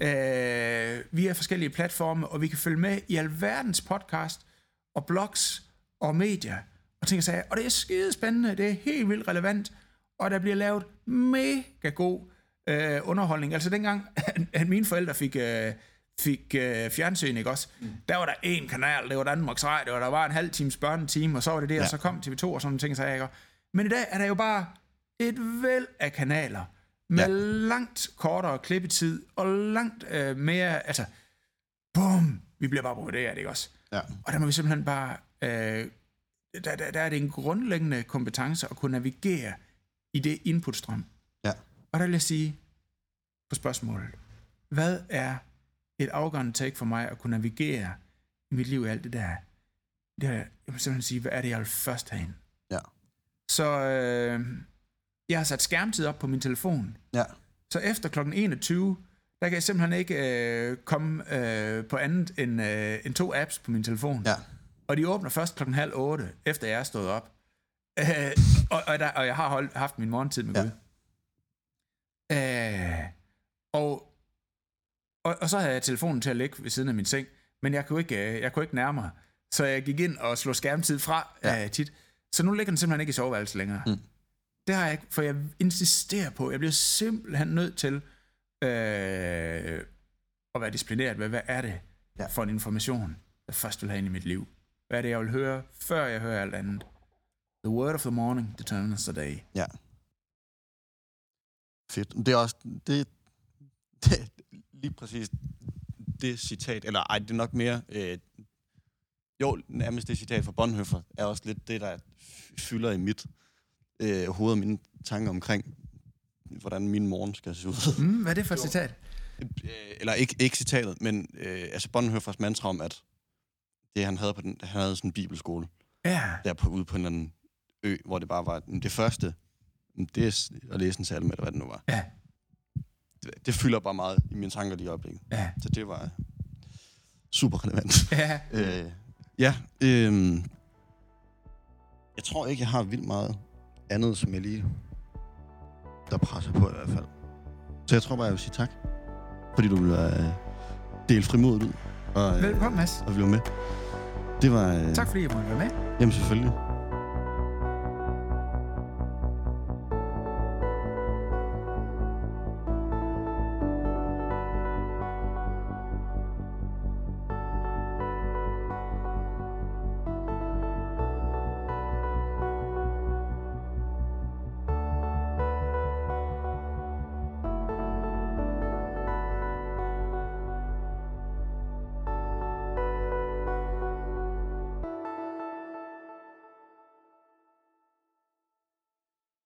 øh, via forskellige platforme, og vi kan følge med i alverdens podcast og blogs og medier, og ting og sager. Og det er skide spændende, det er helt vildt relevant, og der bliver lavet mega god øh, underholdning. Altså dengang, <laughs> at mine forældre fik, øh, fik øh, fjernsyn, ikke også? Mm. Der var der en kanal, det var Danmarks Radio, og der var en halv times børnetime, og så var det det, ja. og så kom TV2 og sådan nogle ting, så jeg, ikke? Men i dag er der jo bare et væld af kanaler, med ja. langt kortere klippetid, og langt øh, mere, altså, bum, vi bliver bare bombarderet, ikke også? Ja. Og der må vi simpelthen bare, øh, der, der, der er det en grundlæggende kompetence at kunne navigere i det inputstrøm. Og der vil jeg sige på spørgsmålet, hvad er et afgørende take for mig at kunne navigere i mit liv i alt det der? Det er, jeg må simpelthen sige, hvad er det, jeg vil først have ind? Ja. Så øh, jeg har sat skærmtid op på min telefon. Ja. Så efter kl. 21, der kan jeg simpelthen ikke øh, komme øh, på andet end, øh, end to apps på min telefon. Ja. Og de åbner først klokken halv otte, efter jeg er stået op. Øh, og, og, der, og jeg har holdt, haft min morgentid med Ja. Gud. Øh, og, og, og så havde jeg telefonen til at ligge ved siden af min seng, men jeg kunne ikke, øh, jeg kunne ikke nærme mig. Så jeg gik ind og slog skærmtid fra Ja. øh, tit. Så nu ligger den simpelthen ikke i soveværelset længere. Mm. Det har jeg ikke, for jeg insisterer på, jeg bliver simpelthen nødt til øh, at være disciplineret med, hvad er det ja. for en information, jeg først vil have ind i mit liv. Hvad er det, jeg vil høre, før jeg hører alt andet. The word of the morning determines the day. Ja. Fedt. Det er også... Det, <laughs> det, lige præcis det citat, eller ej, det er nok mere... Øh, jo, nærmest det citat fra Bonhoeffer er også lidt det, der fylder i mit øh, hoved og mine tanker omkring, hvordan min morgen skal se ud. Mm, hvad er det for et <laughs> citat? Øh, eller ikke, ikke citatet, men øh, altså Bonhoeffers mantra om, at det han havde på den, han havde sådan en bibelskole, Ja, der på, ude på en anden ø, hvor det bare var det første, det er at læse en salme, eller hvad det nu var. ja, Det, det fylder bare meget i mine tanker lige i øjeblikket. ja, Så det var super relevant. <laughs> ja. øh, ja, øh, jeg tror ikke, jeg har vildt meget andet, som jeg lige, der presser på i hvert fald. Så jeg tror bare, jeg vil sige tak, fordi du vil øh, dele frimodet ud. Og, øh, Velkommen, Mads. og vi var med. Det var... Øh, Tak fordi jeg måtte være med. Jamen selvfølgelig.